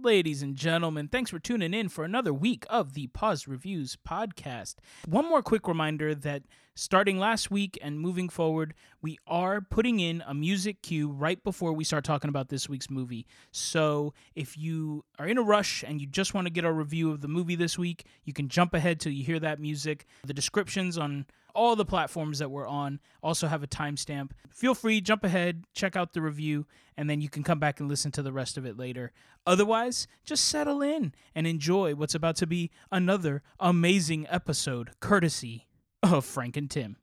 Ladies and gentlemen, thanks for tuning in for another week of the Pause Reviews podcast. One more quick reminder that starting last week and moving forward, we are putting in a music cue right before we start talking about this week's movie. So if you are in a rush and you just want to get a review of the movie this week, you can jump ahead till you hear that music. The descriptions on all the platforms that we're on also have a timestamp. Feel free, jump ahead, check out the review, and then you can come back and listen to the rest of it later. Otherwise, just settle in and enjoy what's about to be another amazing episode, courtesy of Franc and Tim.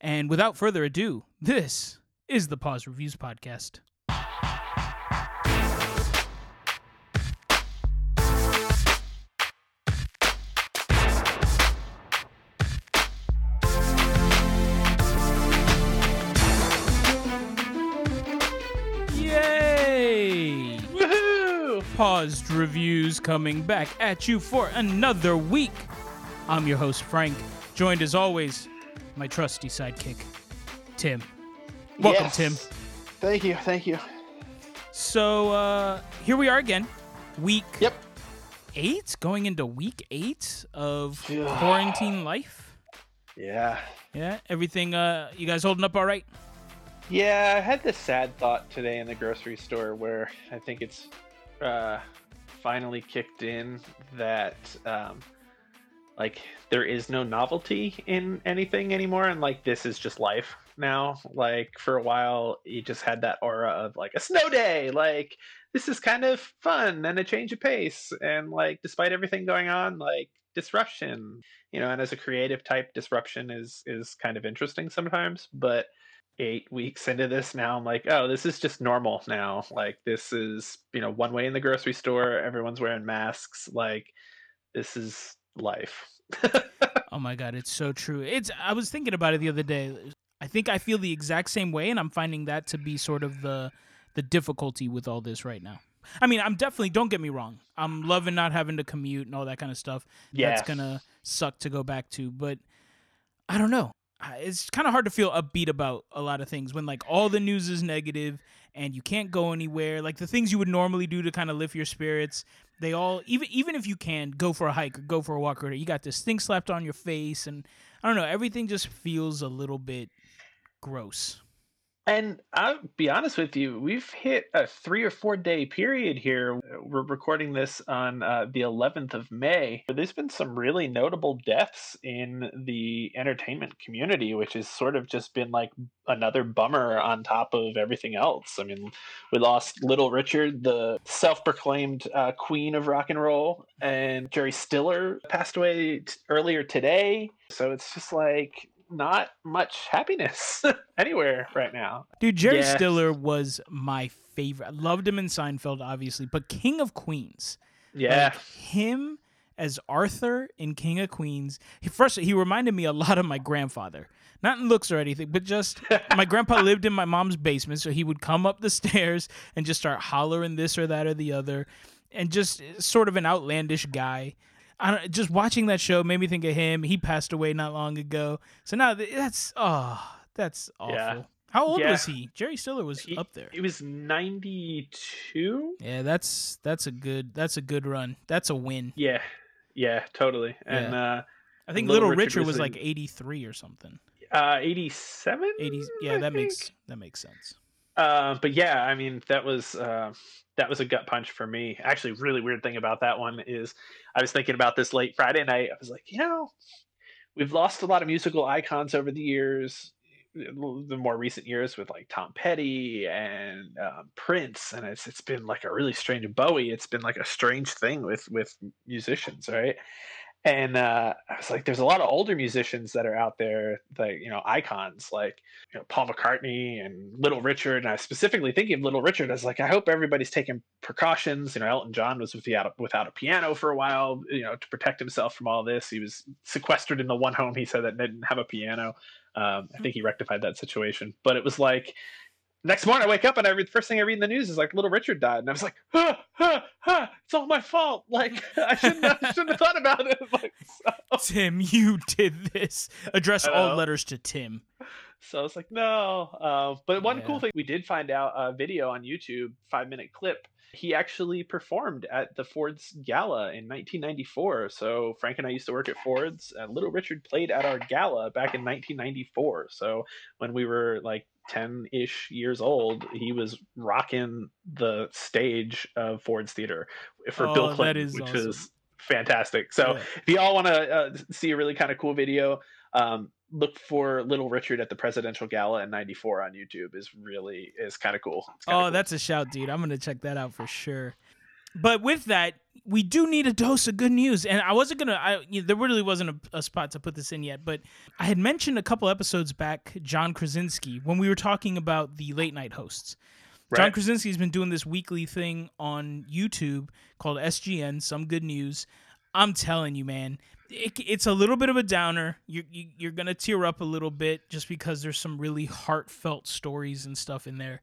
And without further ado, this is the Pause Reviews Podcast. Paused Reviews coming back at you for another week. I'm your host, Franc, joined as always, my trusty sidekick, Tim. Welcome, Yes. Tim. Thank you, thank you. So, uh, here we are again. Week Yep. eight, going into week eight of Yeah. quarantine life. Yeah. Yeah, everything, uh, you guys holding up all right? Yeah, I had this sad thought today in the grocery store where I think it's uh, finally kicked in that um, like there is no novelty in anything anymore, and like this is just life now. Like for a while, you just had that aura of like a snow day, like this is kind of fun and a change of pace, and like despite everything going on, like disruption, you know, and as a creative type, disruption is is kind of interesting sometimes, but eight weeks into this now i'm like oh this is just normal now like this is you know one way in the grocery store everyone's wearing masks like this is life Oh my god, it's so true. It's I was thinking about it the other day. I think I feel the exact same way and I'm finding that to be sort of the the difficulty with all this right now. I mean, I'm definitely don't get me wrong. I'm loving not having to commute and all that kind of stuff. yeah That's going to suck to go back to, but I don't know. It's kind of hard to feel upbeat about a lot of things when like all the news is negative and you can't go anywhere. Like the things you would normally do to kind of lift your spirits, they all even even if you can go for a hike or go for a walk or you got this thing slapped on your face and I don't know, everything just feels a little bit gross. And i'll be honest with you we've hit a three or four day period here we're recording this on uh, the 11th of may. There's been some really notable deaths in the entertainment community which has sort of just been like another bummer on top of everything else. I mean we lost little richard the self-proclaimed uh, queen of rock and roll and jerry stiller passed away t- earlier today. So it's just like not much happiness anywhere right now Dude, Jerry Yeah. Stiller was my favorite. I loved him in Seinfeld obviously, but King of Queens. yeah Like, him as Arthur in King of Queens. He, first, he reminded me a lot of my grandfather. Not in looks or anything, but just my grandpa lived in my mom's basement, so he would come up the stairs and just start hollering this or that or the other, and just eh, sort of an outlandish guy. I don't, just watching that show made me think of him. He passed away not long ago, so now that's oh, that's awful. Yeah. How old Yeah. was he? Jerry Stiller was He- up there. He was 92. Yeah, that's that's a good that's a good run. That's a win. Yeah. Yeah, totally. And uh I think Little Little, Richard Richard, was was like 83 or something. uh 87? 80s. Yeah, I that makes that makes sense. Uh, but yeah, I mean that was uh, that was a gut punch for me. Actually, really weird thing about that one is I was thinking about this late Friday night. I was like, you know, we've lost a lot of musical icons over the years, the more recent years with like Tom Petty and um, Prince, and it's it's been like a really strange Bowie. It's been like a strange thing with with musicians, right? And uh, I was like, there's a lot of older musicians that are out there, like you know, icons like you know, Paul McCartney and Little Richard. And I was specifically thinking of Little Richard. I was like, I hope everybody's taking precautions. You know, Elton John was without a, without a piano for a while, you know, to protect himself from all this. He was sequestered in the one home he said that didn't have a piano. Um, I think he rectified that situation. But it was like next morning I wake up and I read the first thing I read in the news is like Little Richard died, and I was like, ah, ah, ah, it's all my fault. Like I shouldn't have, shouldn't have thought about it. Like so. Tim, you did this. Address all letters to Tim. So I was like, no. Uh, but one Yeah. cool thing we did find out a video on YouTube, five minute clip. He actually performed at the Ford's Gala in 1994. So Franc and I used to work at Ford's. And Little Richard played at our gala back in 1994. So when we were like 10 ish years old, he was rocking the stage of Ford's Theater for Oh, Bill Clinton, is which awesome. is fantastic. So Yeah. if you all want to uh, see a really kind of cool video, um, look for Little Richard at the presidential gala in '94 on YouTube. is really is kind of cool. Oh, cool. that's a shout, dude. I'm gonna check that out for sure. But with that, we do need a dose of good news, and I wasn't gonna. I you know, there really wasn't a, a spot to put this in yet, but I had mentioned a couple episodes back John Krasinski when we were talking about the late night hosts. John. Krasinski's been doing this weekly thing on YouTube called SGN, Some Good News. I'm telling you, man, it, it's a little bit of a downer. You're, you, you're to tear up a little bit just because there's some really heartfelt stories and stuff in there.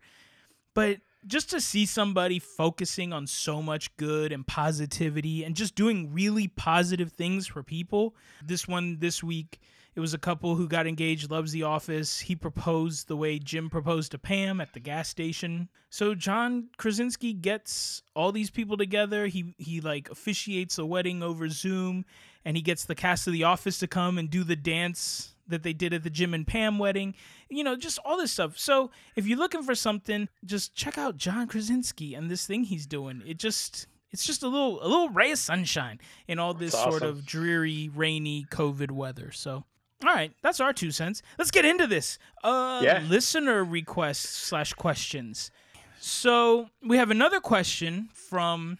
But just to see somebody focusing on so much good and positivity and just doing really positive things for people. This one this week, it was a couple who got engaged, loves the office. He proposed the way Jim proposed to Pam at the gas station. So John Krasinski gets all these people together. He he like officiates a wedding over Zoom and he gets the cast of the office to come and do the dance that they did at the Jim and Pam wedding. You know, just all this stuff. So if you're looking for something, just check out John Krasinski and this thing he's doing. It just it's just a little a little ray of sunshine in all this That's sort of dreary, rainy COVID weather. So all right, that's our two cents. Let's get into this. Uh, Yeah. listener requests slash questions. So we have another question from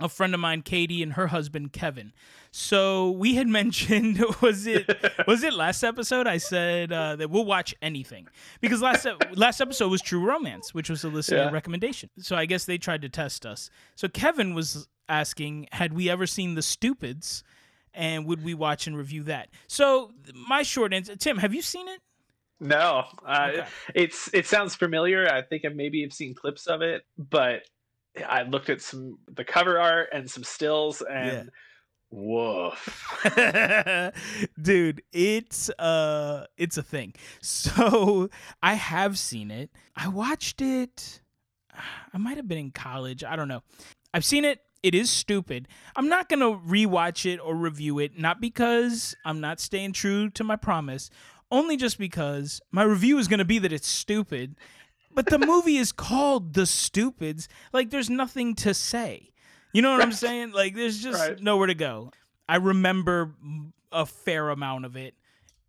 a friend of mine, Katie, and her husband Kevin. So we had mentioned was it was it last episode? I said uh, that we'll watch anything because last last episode was True Romance, which was a listener Yeah. recommendation. So I guess they tried to test us. So Kevin was asking, had we ever seen The Stupids, and would we watch and review that? So my short answer, Tim, have you seen it? No, uh, Okay. it's it sounds familiar. I think I maybe have seen clips of it, but I looked at some the cover art and some stills, and woof. dude it's uh it's a thing so i have seen it i watched it i might have been in college i don't know i've seen it it is stupid. I'm not gonna rewatch it or review it not because i'm not staying true to my promise only just because my review is gonna be that it's stupid. But the movie is called the stupids. Like there's nothing to say. You know what i'm saying? Like there's just Right. nowhere to go. I remember a fair amount of it.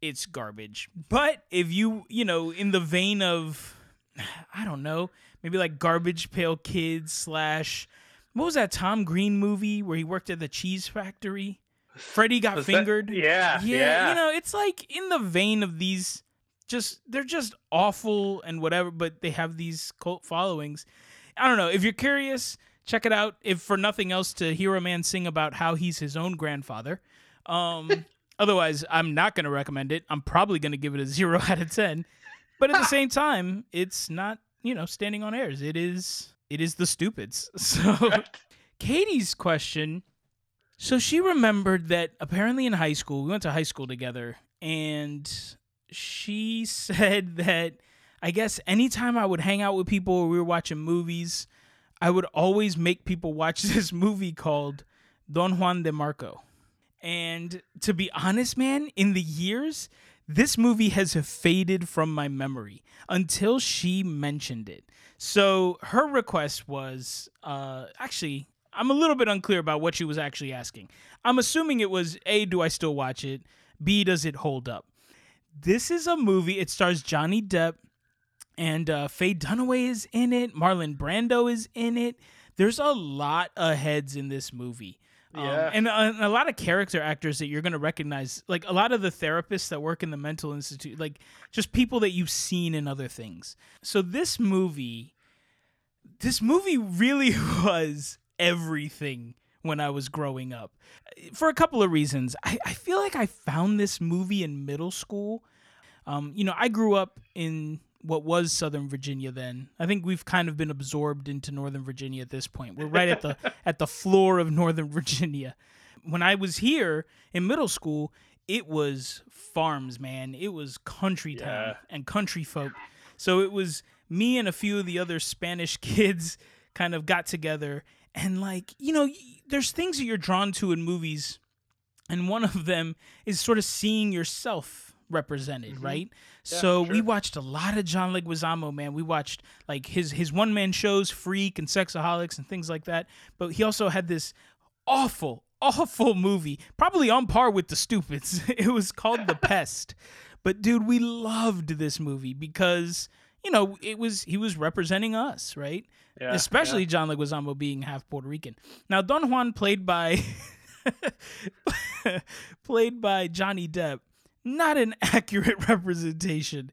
It's garbage. But if you, you know, in the vein of, I don't know, maybe like Garbage Pail Kids slash, what was that Tom Green movie where he worked at the cheese factory? Freddy got Was that- fingered. yeah, yeah, yeah. You know, it's like in the vein of these, just, they're just awful and whatever, but they have these cult followings. I don't know. If you're curious, check it out. If for nothing else, to hear a man sing about how he's his own grandfather. Um, otherwise, I'm not going to recommend it. I'm probably going to give it a zero out of ten. But at the same time, it's not you know standing on airs. It is it is the stupids. So Katie's question. So she remembered that apparently in high school, we went to high school together, and she said that I guess anytime I would hang out with people or we were watching movies, I would always make people watch this movie called Don Juan de Marco. And to be honest, man, in the years, this movie has faded from my memory until she mentioned it. So her request was uh, actually, I'm a little bit unclear about what she was actually asking. I'm assuming it was A, do I still watch it? B, does it hold up? This is a movie, it stars Johnny Depp and uh, Faye Dunaway is in it. Marlon Brando is in it. There's a lot of heads in this movie. Um, Yeah. and, a, and a lot of character actors that you're going to recognize. Like a lot of the therapists that work in the mental institute, like just people that you've seen in other things. So this movie, this movie really was everything when I was growing up for a couple of reasons. I, I feel like I found this movie in middle school. Um, you know, I grew up in what was Southern Virginia then. I think we've kind of been absorbed into Northern Virginia at this point. We're right at the at the floor of Northern Virginia. When I was here in middle school, it was farms, man. It was country town Yeah. and country folk. So it was me and a few of the other Spanish kids kind of got together and like, you know, there's things that you're drawn to in movies and one of them is sort of seeing yourself represented, right? Mm-hmm. Yeah, so we watched a lot of John Leguizamo, man. We watched like his his one man shows, Freak and Sexaholix and things like that. But he also had this awful, awful movie, probably on par with The Stupids. It was called The Pest. But dude, we loved this movie because you know it was he was representing us, right? Yeah, Especially John Leguizamo being half Puerto Rican. Now Don Juan played by played by Johnny Depp, not an accurate representation,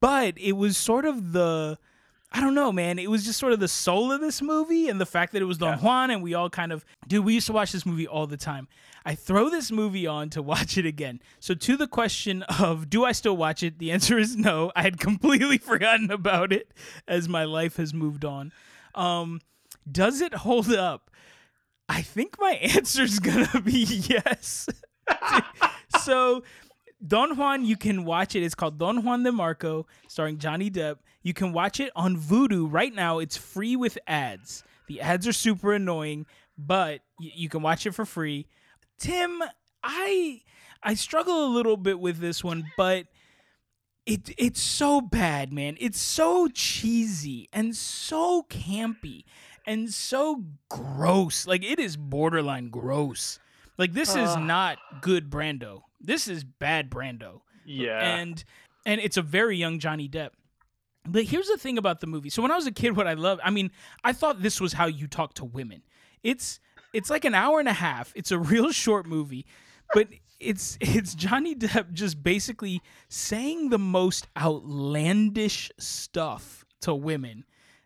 but it was sort of the I don't know, man. It was just sort of the soul of this movie and the fact that it was Don Yeah. Juan and we all kind of dude, we used to watch this movie all the time. I throw this movie on to watch it again. So to the question of do I still watch it? The answer is no. I had completely forgotten about it as my life has moved on. Um does it hold up? I think my answer is gonna be yes. so Don Juan, you can watch it. It's called Don Juan de Marco, starring Johnny Depp. You can watch it on Vudu right now. It's free with ads. The ads are super annoying, but y- you can watch it for free. Tim, I I struggle a little bit with this one, but it it's so bad, man. It's so cheesy and so campy and so gross. Like it is borderline gross. Like this is not good Brando. This is bad Brando. Yeah. And and it's a very young Johnny Depp. But here's the thing about the movie. So when I was a kid, what I loved, I mean, I thought this was how you talk to women. It's it's like an hour and a half. It's a real short movie, but it's it's Johnny Depp just basically saying the most outlandish stuff to women,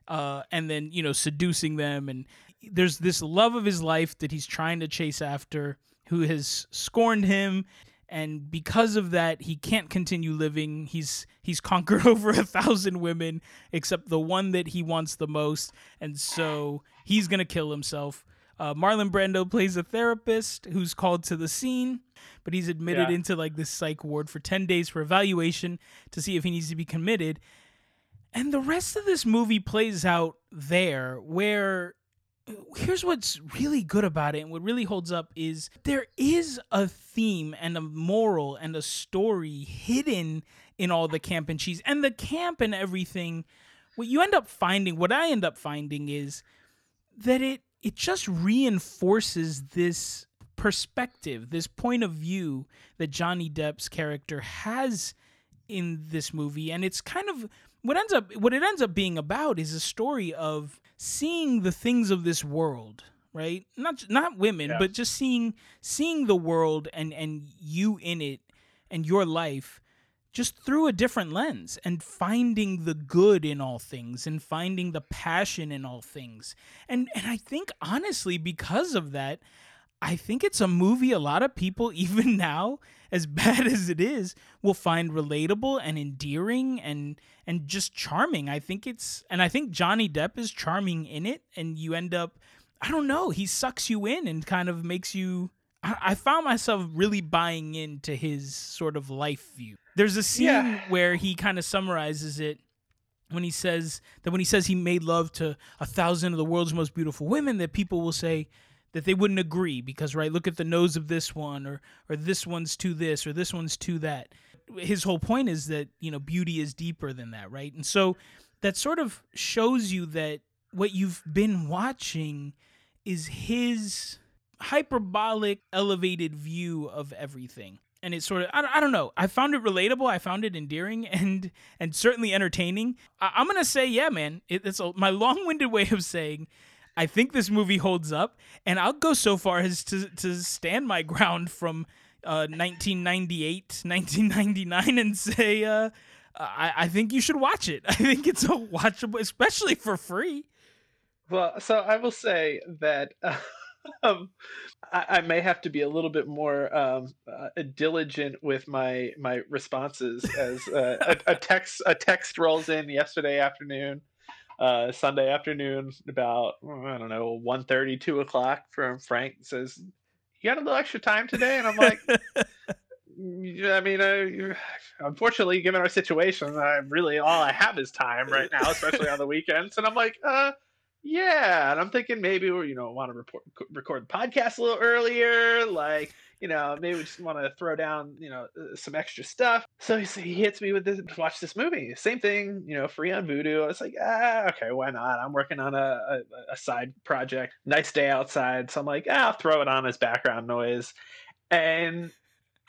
uh, and then you know seducing them. And there's this love of his life that he's trying to chase after, who has scorned him, and because of that he can't continue living. He's he's conquered over a thousand women except the one that he wants the most. And so he's gonna kill himself. Uh, marlon brando plays a therapist who's called to the scene but he's admitted Yeah. into like this psych ward for 10 days for evaluation to see if he needs to be committed. And the rest of this movie plays out there where here's what's really good about it and what really holds up is there is a theme and a moral and a story hidden in all the camp and cheese. And the camp and everything what you end up finding what i end up finding is that it it just reinforces this perspective this point of view that johnny depp's character has in this movie. And it's kind of what ends up what it ends up being about is a story of seeing the things of this world right not not women Yeah. but just seeing seeing the world and and you in it and your life just through a different lens and finding the good in all things and finding the passion in all things and and I think honestly because of that I think it's a movie a lot of people, even now, as bad as it is, will find relatable and endearing and and just charming. I think it's and I think Johnny Depp is charming in it, and you end up, I don't know, he sucks you in and kind of makes you. I, I found myself really buying into his sort of life view. There's a scene Yeah. where he kind of summarizes it when he says that when he says he made love to a thousand of the world's most beautiful women, that people will say that they wouldn't agree because right, look at the nose of this one, or or this one's to this, or this one's to that. His whole point is that you know beauty is deeper than that, right? And so that sort of shows you that what you've been watching is his hyperbolic, elevated view of everything. And it's sort of I, don't- I don't know. I found it relatable. I found it endearing and and certainly entertaining. I, I'm gonna say yeah, man. It, it's a, my long-winded way of saying I think this movie holds up, and I'll go so far as to to stand my ground from uh, 1998, 1999, and say uh, I, I think you should watch it. I think it's a watchable, especially for free. Well, so I will say that um, I, I may have to be a little bit more um, uh, diligent with my my responses as uh, a, a text a text rolls in yesterday afternoon, uh, Sunday afternoon about I don't know 1.30, 2 o'clock from Franc says you got a little extra time today, and I'm like. I mean, unfortunately, given our situation, I really all I have is time right now, especially on the weekends. And I'm like, uh, yeah. And I'm thinking maybe we, you know, want to report, record the podcast a little earlier. Like, you know, maybe we just want to throw down, you know, uh, some extra stuff. So he, he hits me with this, watch this movie. Same thing, you know, free on Vudu. I was like, ah, okay, why not? I'm working on a, a, a side project. Nice day outside. So I'm like, ah, I'll throw it on as background noise. And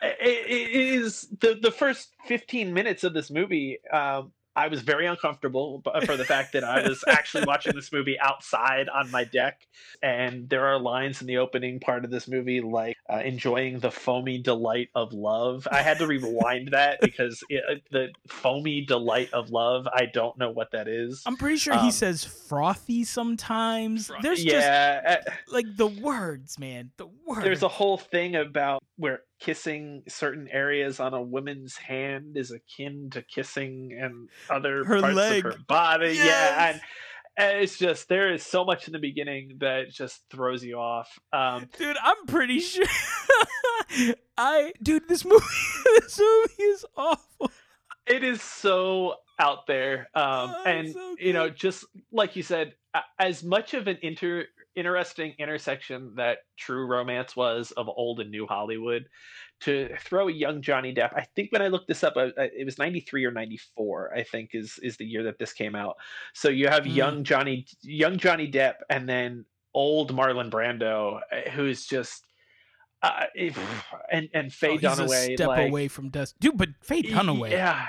it, it is the, the first 15 minutes of this movie. Um, I was very uncomfortable for the fact that I was actually watching this movie outside on my deck. And there are lines in the opening part of this movie like uh, enjoying the foamy delight of love. I had to rewind that because it, uh, the foamy delight of love, I don't know what that is. I'm pretty sure um, he says frothy sometimes. Frothy. There's yeah, just uh, like the words, man. The words. There's a whole thing about where kissing certain areas on a woman's hand is akin to kissing and other her parts leg. of her body. Yes. Yeah, and, and, it's just there is so much in the beginning that just throws you off. Um, dude, I'm pretty sure. I dude, this movie, this movie is awful. It is so out there, um, oh, and so you know, just like you said, as much of an inter interesting intersection that true romance was of old and new Hollywood. To throw a young Johnny Depp, I think when I looked this up, it was ninety three or ninety four. I think is is the year that this came out. So you have mm. young Johnny, young Johnny Depp, and then old Marlon Brando, eh, who's just uh, if, and and Faye oh, Dunaway, step like, away from dust, dude. But Faye Dunaway, yeah.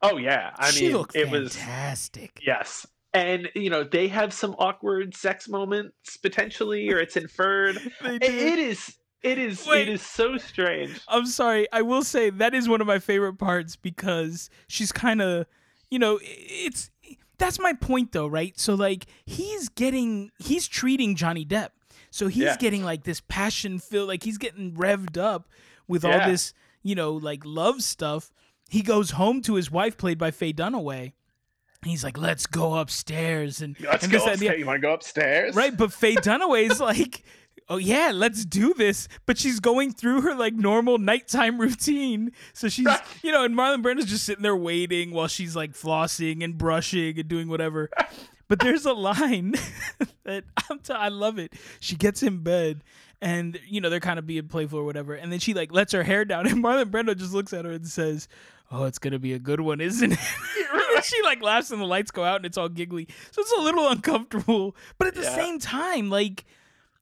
Oh yeah, I she mean, looked it fantastic. was fantastic. Yes, and you know they have some awkward sex moments potentially or it's inferred. It is it is Wait, it is so strange. I'm sorry i will say that is one of my favorite parts because she's kind of you know it's that's my point though right? So like he's getting he's treating johnny depp. So he's yeah. getting like this passion filled like he's getting revved up with yeah. all this you know like love stuff. He goes home to his wife played by faye dunaway he's like, "Let's go upstairs." And let's and go upstairs. You want to go upstairs, right? But Faye Dunaway's like, "Oh yeah, let's do this." But she's going through her like normal nighttime routine, so she's you know, and Marlon Brando's just sitting there waiting while she's like flossing and brushing and doing whatever. But there's a line that I'm t- I love it. She gets in bed and you know they're kind of being playful or whatever, and then she like lets her hair down, and Marlon Brando just looks at her and says, "Oh, it's gonna be a good one, isn't it?" she like laughs and the lights go out and it's all giggly. So it's a little uncomfortable. But at the yeah. same time, like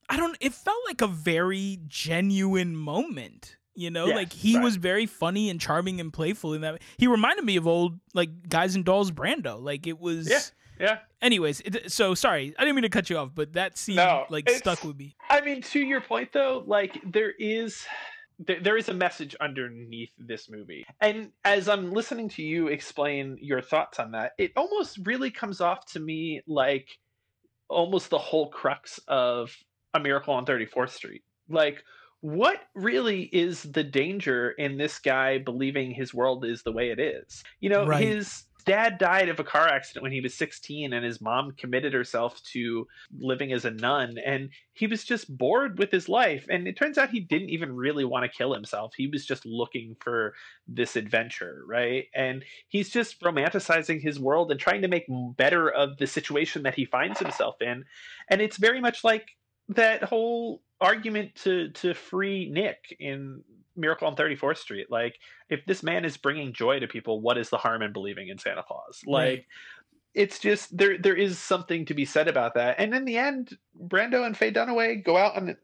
I don't it felt like a very genuine moment. You know, like he right. was very funny and charming and playful in that. He reminded me of old like Guys and Dolls Brando. Like it was Yeah. Yeah. Anyways, it, so sorry, I didn't mean to cut you off, but that scene no, like stuck with me. I mean, to your point though, like there is there, there is a message underneath this movie. And as I'm listening to you explain your thoughts on that, it almost really comes off to me like almost the whole crux of A Miracle on 34th Street. Like, what really is the danger in this guy believing his world is the way it is? You know, right. his dad died of a car accident when he was 16 and his mom committed herself to living as a nun and he was just bored with his life. And it turns out he didn't even really want to kill himself. He was just looking for this adventure right? And he's just romanticizing his world and trying to make better of the situation that he finds himself in. And it's very much like that whole argument to to free Nick in Miracle on 34th Street. Like, if this man is bringing joy to people, what is the harm in believing in Santa Claus? Like, right. it's just there. There is something to be said about that. And in the end, Brando and Faye Dunaway go out on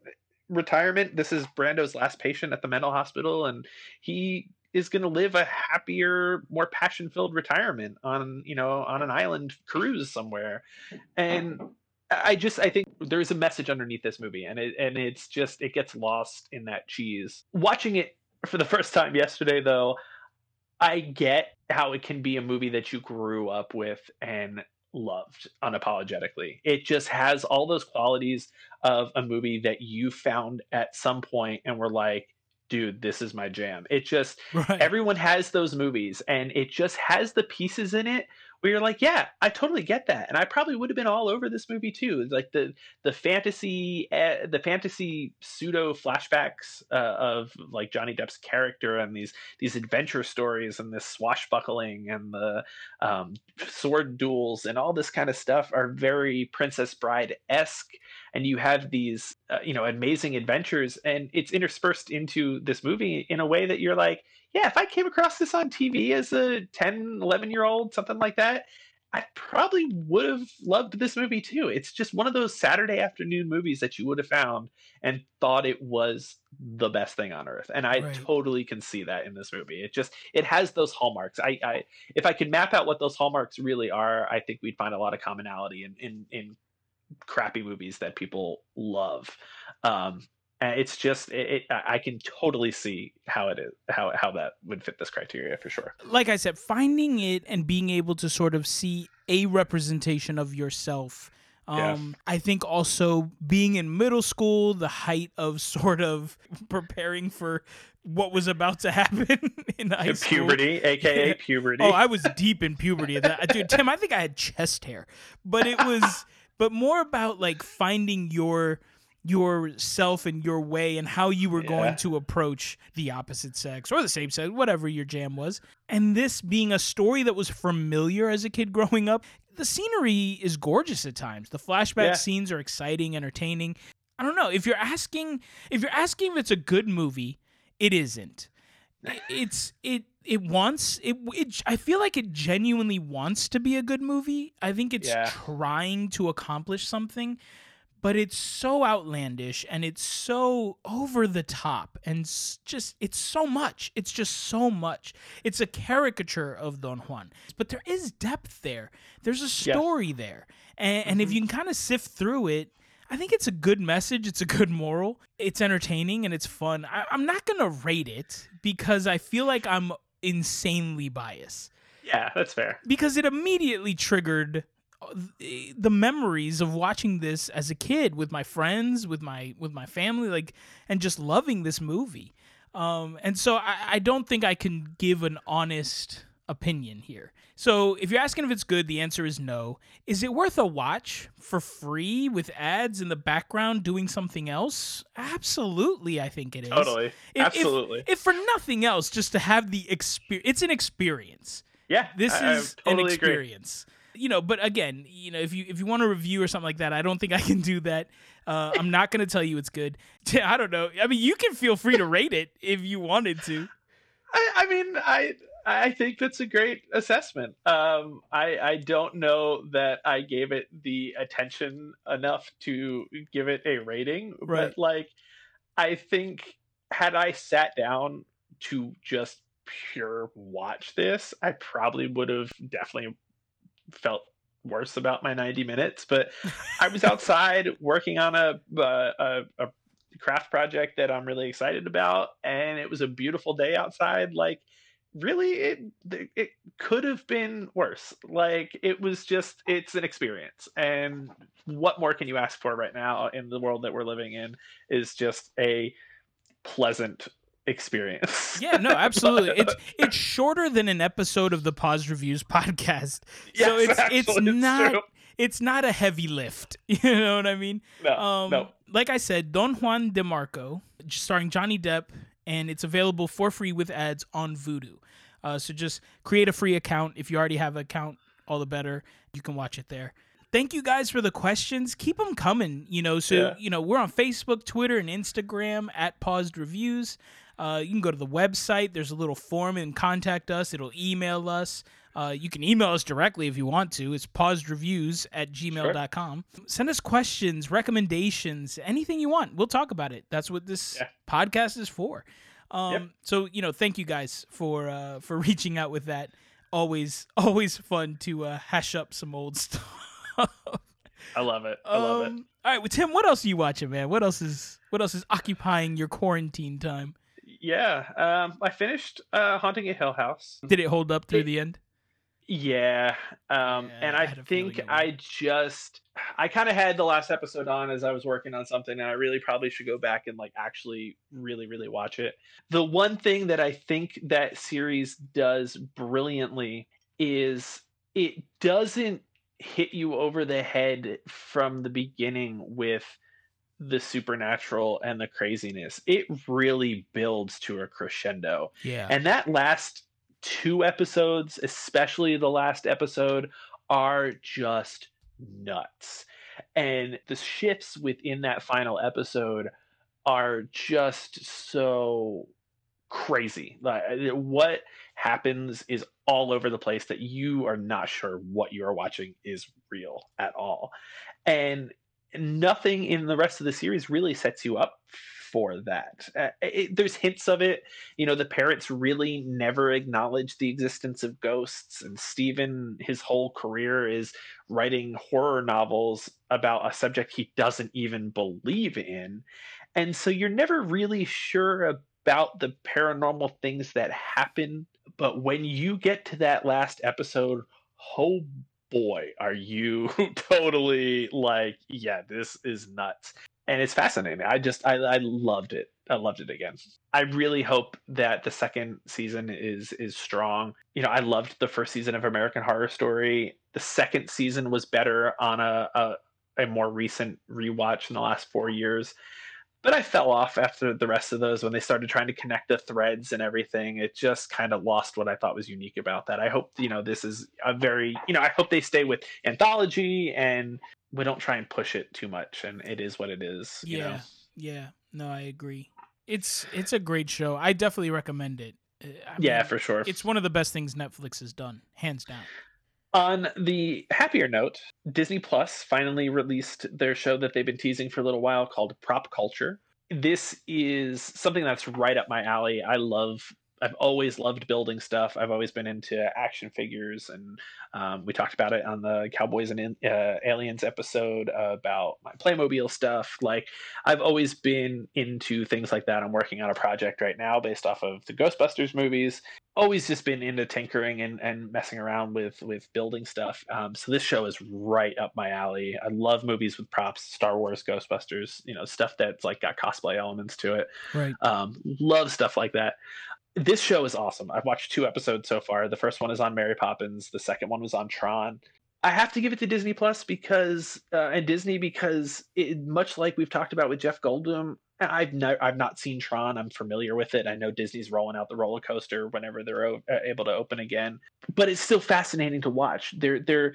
retirement. This is Brando's last patient at the mental hospital, and he is going to live a happier, more passion-filled retirement on you know on an island cruise somewhere. And I just I think there's a message underneath this movie, and it and it's just it gets lost in that cheese. Watching it for the first time yesterday, though, I get how it can be a movie that you grew up with and loved unapologetically. It just has all those qualities of a movie that you found at some point and were like, dude, this is my jam. It just right. everyone has those movies and it just has the pieces in it you're like, yeah, I totally get that, and I probably would have been all over this movie too. Like the the fantasy, uh, the fantasy pseudo flashbacks uh, of like Johnny Depp's character and these these adventure stories and this swashbuckling and the um, sword duels and all this kind of stuff are very Princess Bride esque, and you have these uh, you know amazing adventures, and it's interspersed into this movie in a way that you're like yeah, if I came across this on TV as a 10, 11 year old, something like that, I probably would have loved this movie too. It's just one of those Saturday afternoon movies that you would have found and thought it was the best thing on earth. And I right. totally can see that in this movie. It just it has those hallmarks. I, I if I could map out what those hallmarks really are, I think we'd find a lot of commonality in in, in crappy movies that people love. Um, it's just it, it, i can totally see how it is how how that would fit this criteria for sure like i said finding it and being able to sort of see a representation of yourself um, yeah. I think also being in middle school, the height of sort of preparing for what was about to happen in high the school. Puberty, aka puberty. Oh, I was deep in puberty. That dude, Tim, I think I had chest hair, but it was, but more about like finding your yourself and your way and how you were yeah. going to approach the opposite sex or the same sex, whatever your jam was. And this being a story that was familiar as a kid growing up, the scenery is gorgeous at times. The flashback yeah. scenes are exciting, entertaining. I don't know if you're asking if you're asking if it's a good movie, it isn't. It's it it wants it, it I feel like it genuinely wants to be a good movie. I think it's yeah. trying to accomplish something but it's so outlandish and it's so over the top and just it's so much. It's just so much. It's a caricature of don juan but there is depth there. There's a story yes. there and, and mm-hmm. if you can kind of sift through it i think it's a good message. It's a good moral. It's entertaining and it's fun. I, i'm not gonna rate it because i feel like i'm insanely biased. Yeah that's fair. Because it immediately triggered the memories of watching this as a kid with my friends, with my with my family, like, and just loving this movie. Um, and so I, I don't think I can give an honest opinion here. So if you're asking if it's good, the answer is no. Is it worth a watch for free with ads in the background doing something else? Absolutely, I think it is. Totally. If, Absolutely. If, if, for nothing else, just to have the experience, it's an experience. Yeah, this I, is I totally an experience. Agree you know, but again, you know, if you if you want a review or something like that, I don't think I can do that. Uh, I'm not going to tell you it's good. I don't know. I mean, you can feel free to rate it if you wanted to. I, I mean, I I think that's a great assessment. Um, I I don't know that I gave it the attention enough to give it a rating, right. but like, I think had I sat down to just pure watch this, I probably would have definitely felt worse about my 90 minutes but i was outside working on a, uh, a, a craft project that i'm really excited about and it was a beautiful day outside. Like really it it could have been worse. Like it was just it's an experience. And what more can you ask for right now in the world that we're living in is just a pleasant experience. yeah, no, absolutely. it's it's shorter than an episode of the Pause Reviews podcast. Yes, so it's actually, it's not true. it's not a heavy lift. You know what I mean? No, um, no. Like I said, Don Juan DeMarco, starring Johnny Depp, and it's available for free with ads on Vudu. Uh, so just create a free account. If you already have an account, all the better. You can watch it there thank you guys for the questions. Keep them coming. You know, so yeah. you know we're on Facebook, Twitter, and Instagram at Paused Reviews. Uh, you can go to the website. There's a little form and contact us. It'll email us. Uh, you can email us directly if you want to. It's pausedreviews at gmail.com. Sure. Send us questions, recommendations, anything you want. We'll talk about it. That's what this yeah. podcast is for. Um, yep. So, you know, thank you guys for uh, for reaching out with that. Always, always fun to uh, hash up some old stuff. I love it. I love um, it. All right, well, Tim, what else are you watching, man? What else is what else is occupying your quarantine time? Yeah, um, I finished uh, Haunting of Hill House. Did it hold up through it, the end? Yeah, um, yeah and I, I think I just I kind of had the last episode on as I was working on something, and I really probably should go back and like actually really really watch it. The one thing that I think that series does brilliantly is it doesn't hit you over the head from the beginning with the supernatural and the craziness. It really builds to a crescendo. Yeah. And that last two episodes, especially the last episode, are just nuts. And the shifts within that final episode are just so crazy. Like uh, what happens is all over the place that you are not sure what you are watching is real at all. And nothing in the rest of the series really sets you up for that. Uh, it, there's hints of it. You know, the parents really never acknowledge the existence of ghosts, and Stephen, his whole career is writing horror novels about a subject he doesn't even believe in. And so you're never really sure about the paranormal things that happen. But when you get to that last episode, oh boy, are you totally like, yeah, this is nuts. And it's fascinating. I just, I, I loved it. I loved it again. I really hope that the second season is is strong. You know, I loved the first season of American Horror Story. The second season was better on a, a, a more recent rewatch in the last four years but I fell off after the rest of those when they started trying to connect the threads and everything. It just kind of lost what I thought was unique about that. I hope you know this is a very you know I hope they stay with anthology and we don't try and push it too much. And it is what it is. Yeah, know? yeah. No, I agree. It's it's a great show. I definitely recommend it. Uh, I yeah, for sure. It's one of the best things Netflix has done, hands down. On the happier note, Disney Plus finally released their show that they've been teasing for a little while called Prop Culture. This is something that's right up my alley. I love I've always loved building stuff. I've always been into action figures, and um, we talked about it on the Cowboys and uh, Aliens episode about my Playmobil stuff. Like, I've always been into things like that. I'm working on a project right now based off of the Ghostbusters movies. Always just been into tinkering and, and messing around with with building stuff. Um, so this show is right up my alley. I love movies with props, Star Wars, Ghostbusters, you know, stuff that's like got cosplay elements to it. Right. Um, love stuff like that this show is awesome. I've watched two episodes so far. The first one is on Mary Poppins. The second one was on Tron. I have to give it to Disney Plus because uh, and Disney because it, much like we've talked about with Jeff Goldblum, I've I've not seen Tron. I'm familiar with it. I know Disney's rolling out the roller coaster whenever they're o- uh, able to open again, but it's still fascinating to watch. They're they're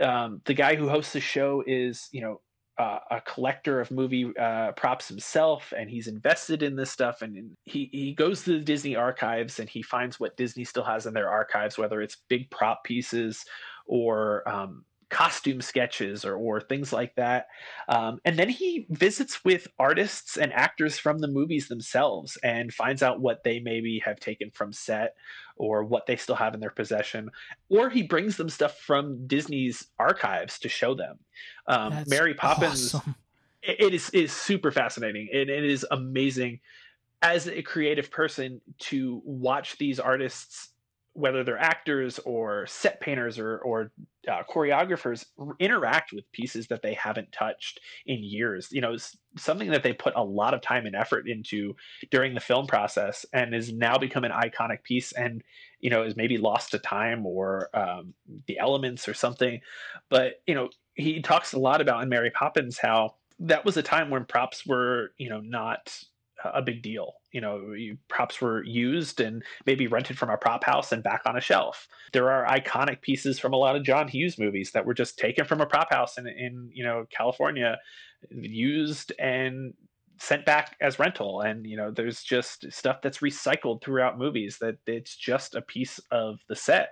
um, the guy who hosts the show is you know uh, a collector of movie uh, props himself, and he's invested in this stuff. And he he goes to the Disney archives and he finds what Disney still has in their archives, whether it's big prop pieces or um, costume sketches or, or things like that. Um, and then he visits with artists and actors from the movies themselves and finds out what they maybe have taken from set or what they still have in their possession. Or he brings them stuff from Disney's archives to show them. Um, Mary Poppins. Awesome. It is is super fascinating and it is amazing as a creative person to watch these artists whether they're actors or set painters or, or uh, choreographers interact with pieces that they haven't touched in years you know something that they put a lot of time and effort into during the film process and is now become an iconic piece and you know is maybe lost to time or um, the elements or something but you know he talks a lot about in mary poppins how that was a time when props were you know not a big deal. You know, props were used and maybe rented from a prop house and back on a shelf. There are iconic pieces from a lot of John Hughes movies that were just taken from a prop house in, in you know California, used and sent back as rental. And you know, there's just stuff that's recycled throughout movies that it's just a piece of the set.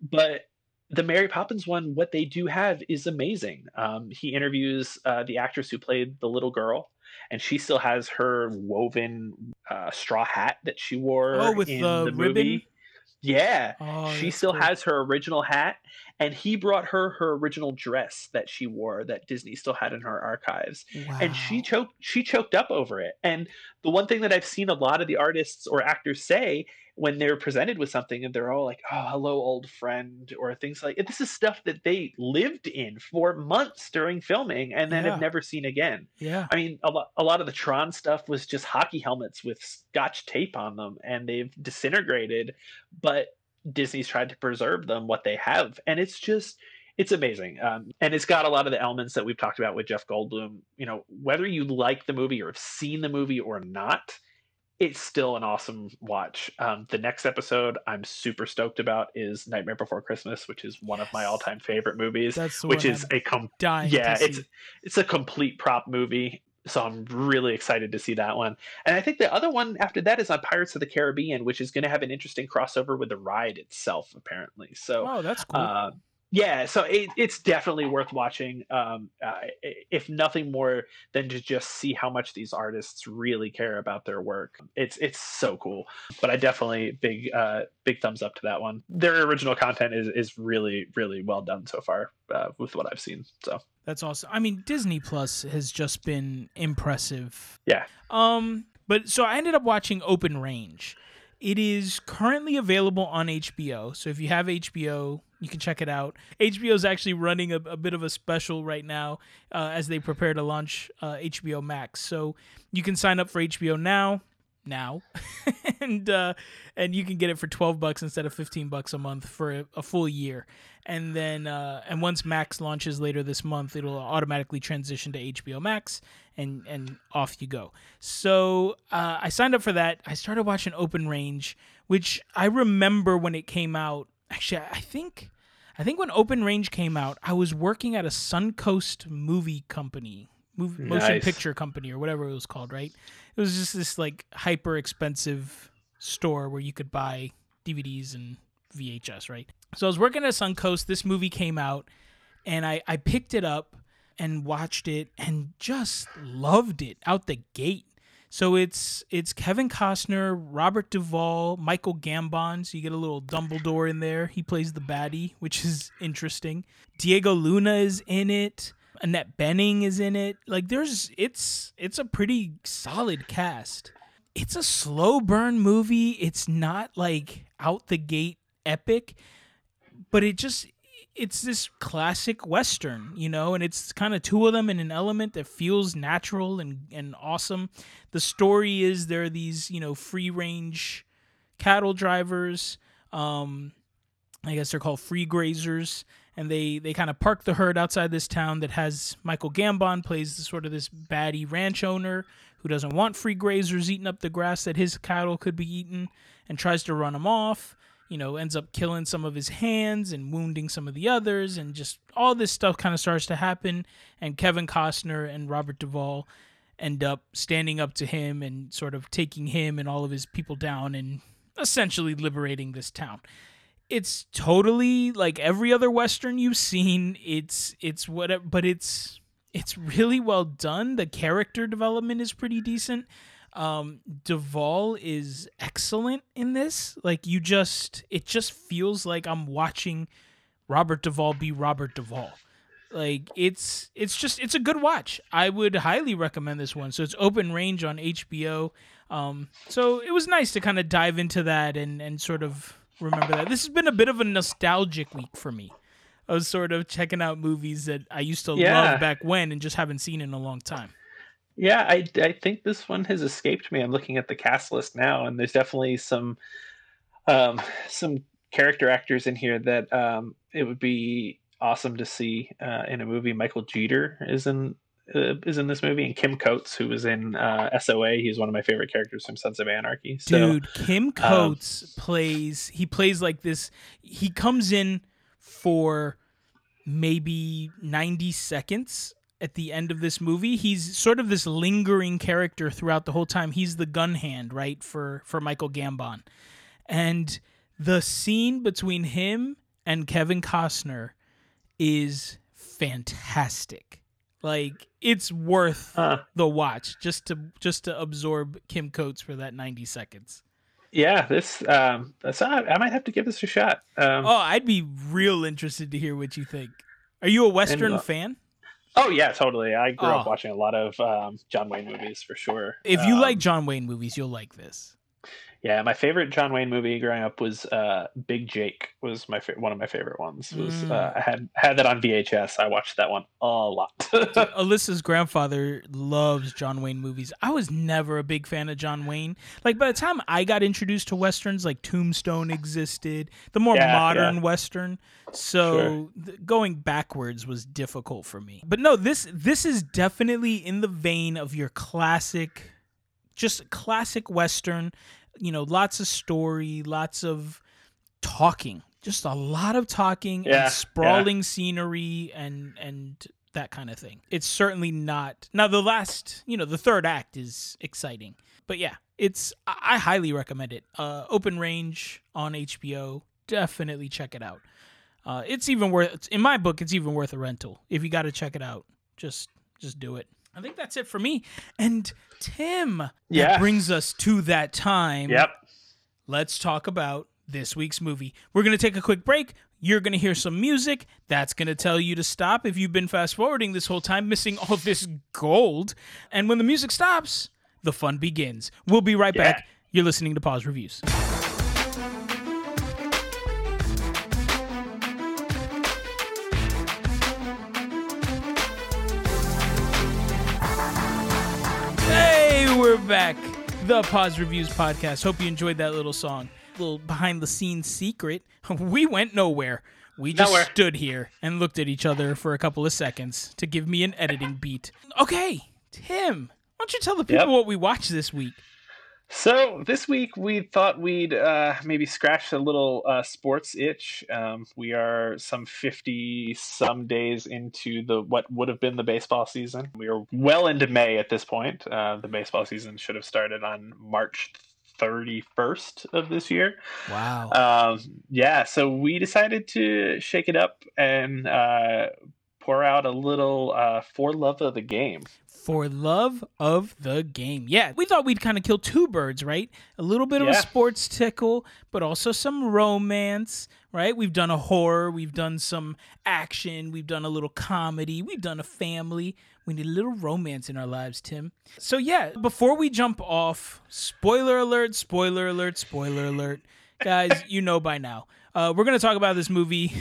But the Mary Poppins one, what they do have is amazing. Um, he interviews uh, the actress who played the little girl and she still has her woven uh, straw hat that she wore oh, with in the, the ribbon? movie. Yeah, oh, she still cool. has her original hat, and he brought her her original dress that she wore that Disney still had in her archives, wow. and she choked she choked up over it. And the one thing that I've seen a lot of the artists or actors say when they're presented with something and they're all like, "Oh, hello, old friend," or things like this is stuff that they lived in for months during filming and then Yeah. have never seen again. Yeah. I mean, a lot, a lot of the Tron stuff was just hockey helmets with scotch tape on them, and they've disintegrated. But Disney's tried to preserve them what they have, and it's just it's amazing. Um, and it's got a lot of the elements that we've talked about with Jeff Goldblum. You know, whether you like the movie or have seen the movie or not, it's still an awesome watch. Um, the next episode I'm super stoked about is Nightmare Before Christmas, which is one of my all time favorite movies. That's which is I'm a com- dying. yeah, it's it's a complete prop movie. So I'm really excited to see that one. And I think the other one after that is on Pirates of the Caribbean, which is going to have an interesting crossover with the ride itself, apparently. So Oh, that's cool. uh, yeah, so it, it's definitely worth watching. Um, uh, if nothing more than to just see how much these artists really care about their work. It's it's so cool. But I definitely big uh, big thumbs up to that one. Their original content is is really really well done so far uh, with what I've seen. So That's awesome. I mean, Disney Plus has just been impressive. Yeah. Um, but so I ended up watching Open Range. It is currently available on HBO. So if you have HBO, you can check it out. HBO is actually running a, a bit of a special right now uh, as they prepare to launch uh, HBO Max. So you can sign up for HBO now, now, and uh, and you can get it for twelve bucks instead of fifteen bucks a month for a, a full year. And then uh, and once Max launches later this month, it'll automatically transition to HBO Max, and and off you go. So uh, I signed up for that. I started watching Open Range, which I remember when it came out. Actually, I think I think when Open Range came out, I was working at a Suncoast movie company, mov- motion picture company, or whatever it was called. Right? It was just this like hyper expensive store where you could buy DVDs and VHS. Right? So I was working at Suncoast. This movie came out, and I I picked it up and watched it and just loved it out the gate. So it's it's Kevin Costner, Robert Duvall, Michael Gambon. So you get a little Dumbledore in there. He plays the baddie, which is interesting. Diego Luna is in it. Annette Bening is in it. Like there's it's it's a pretty solid cast. It's a slow burn movie. It's not like out the gate epic, but it just it's this classic western, you know, and it's kind of two of them in an element that feels natural and and awesome. The story is there are these, you know, free range cattle drivers. Um, I guess they're called free grazers, and they they kind of park the herd outside this town that has Michael Gambon plays sort of this baddie ranch owner who doesn't want free grazers eating up the grass that his cattle could be eating, and tries to run them off. You know, ends up killing some of his hands and wounding some of the others, and just all this stuff kind of starts to happen. And Kevin Costner and Robert Duvall end up standing up to him and sort of taking him and all of his people down and essentially liberating this town it's totally like every other western you've seen it's it's whatever but it's it's really well done. The character development is pretty decent. Um Duvall is excellent in this. Like you just it just feels like i'm watching robert Duvall be robert Duvall. Like it's it's just it's a good watch. I would highly recommend this one. So it's open range on hbo um so it was nice to kind of dive into that and and sort of remember that this has been a bit of a nostalgic week for me i was sort of checking out movies that i used to Yeah. love back when and just haven't seen in a long time Yeah, I, I think this one has escaped me. I'm looking at the cast list now, and there's definitely some um, some character actors in here that um, it would be awesome to see uh, in a movie. Michael Jeter is in uh, is in this movie, and Kim Coates, who was in uh, SOA. He's one of my favorite characters from Sons of Anarchy. So Dude, Kim Coates plays he plays like this he comes in for maybe 90 seconds at the end of this movie. He's sort of this lingering character throughout the whole time. He's the gun hand, right, for for Michael Gambon. And the scene between him and Kevin Costner is fantastic. Like it's worth the watch just to just to absorb Kim Coates for that 90 seconds. yeah, this um, I, I might have to give this a shot. Um, Oh, I'd be real interested to hear what you think. Are you a Western uh, fan? Oh yeah, totally. I grew up Oh. watching a lot of um, John Wayne movies for sure. If you Um, like John Wayne movies, you'll like this. Yeah, my favorite John Wayne movie growing up was uh, Big Jake. Was my fa- one of my favorite ones. Was Mm. uh, I had had that on VHS. I watched that one a lot. Alyssa's grandfather loves John Wayne movies. I was never a big fan of John Wayne. Like by the time I got introduced to westerns, like Tombstone existed, the more Yeah, modern yeah. western. So th- going backwards was difficult for me. But no, this this is definitely in the vein of your classic, just classic western. You know, lots of story, lots of talking, just a lot of talking Yeah, yeah. and sprawling scenery and and that kind of thing. It's certainly not. Now the last, you know, the third act is exciting. But yeah, it's I I highly recommend it. Uh Open Range on HBO. Definitely check it out. Uh it's even worth in my book it's even worth a rental. If you got to check it out, just just do it. I think that's it for me. And Tim, that Yeah. brings us to that time yep. let's talk about this week's movie. We're going to take a quick break. You're going to hear some music. That's going to tell you to stop if you've been fast forwarding this whole time, missing all this gold. And when the music stops, the fun begins. We'll be right Yeah. back. You're listening to Pause Reviews. Back. The Pause Reviews podcast. Hope you enjoyed that little song. Little behind the scenes secret. We went nowhere. We just Nowhere. stood here and looked at each other for a couple of seconds to give me an editing beat. Okay, Tim, why don't you tell the people Yep. what we watched this week? So this week we thought we'd uh, maybe scratch a little uh, sports itch. Um, we are some fifty some days into the what would have been the baseball season. We are well into May at this point. Uh, the baseball season should have started on March thirty first of this year. Wow. Um, yeah, so we decided to shake it up and uh, pour out a little uh, for love of the game. for love of the game. Yeah, we thought we'd kind of kill two birds, right? A little bit of a sports tickle, but also some romance, right? We've done a horror, we've done some action, we've done a little comedy, we've done a family. We need a little romance in our lives, Tim. So, yeah, before we jump off, spoiler alert, spoiler alert, spoiler alert. Guys, you know by now. Uh, we're going to talk about this movie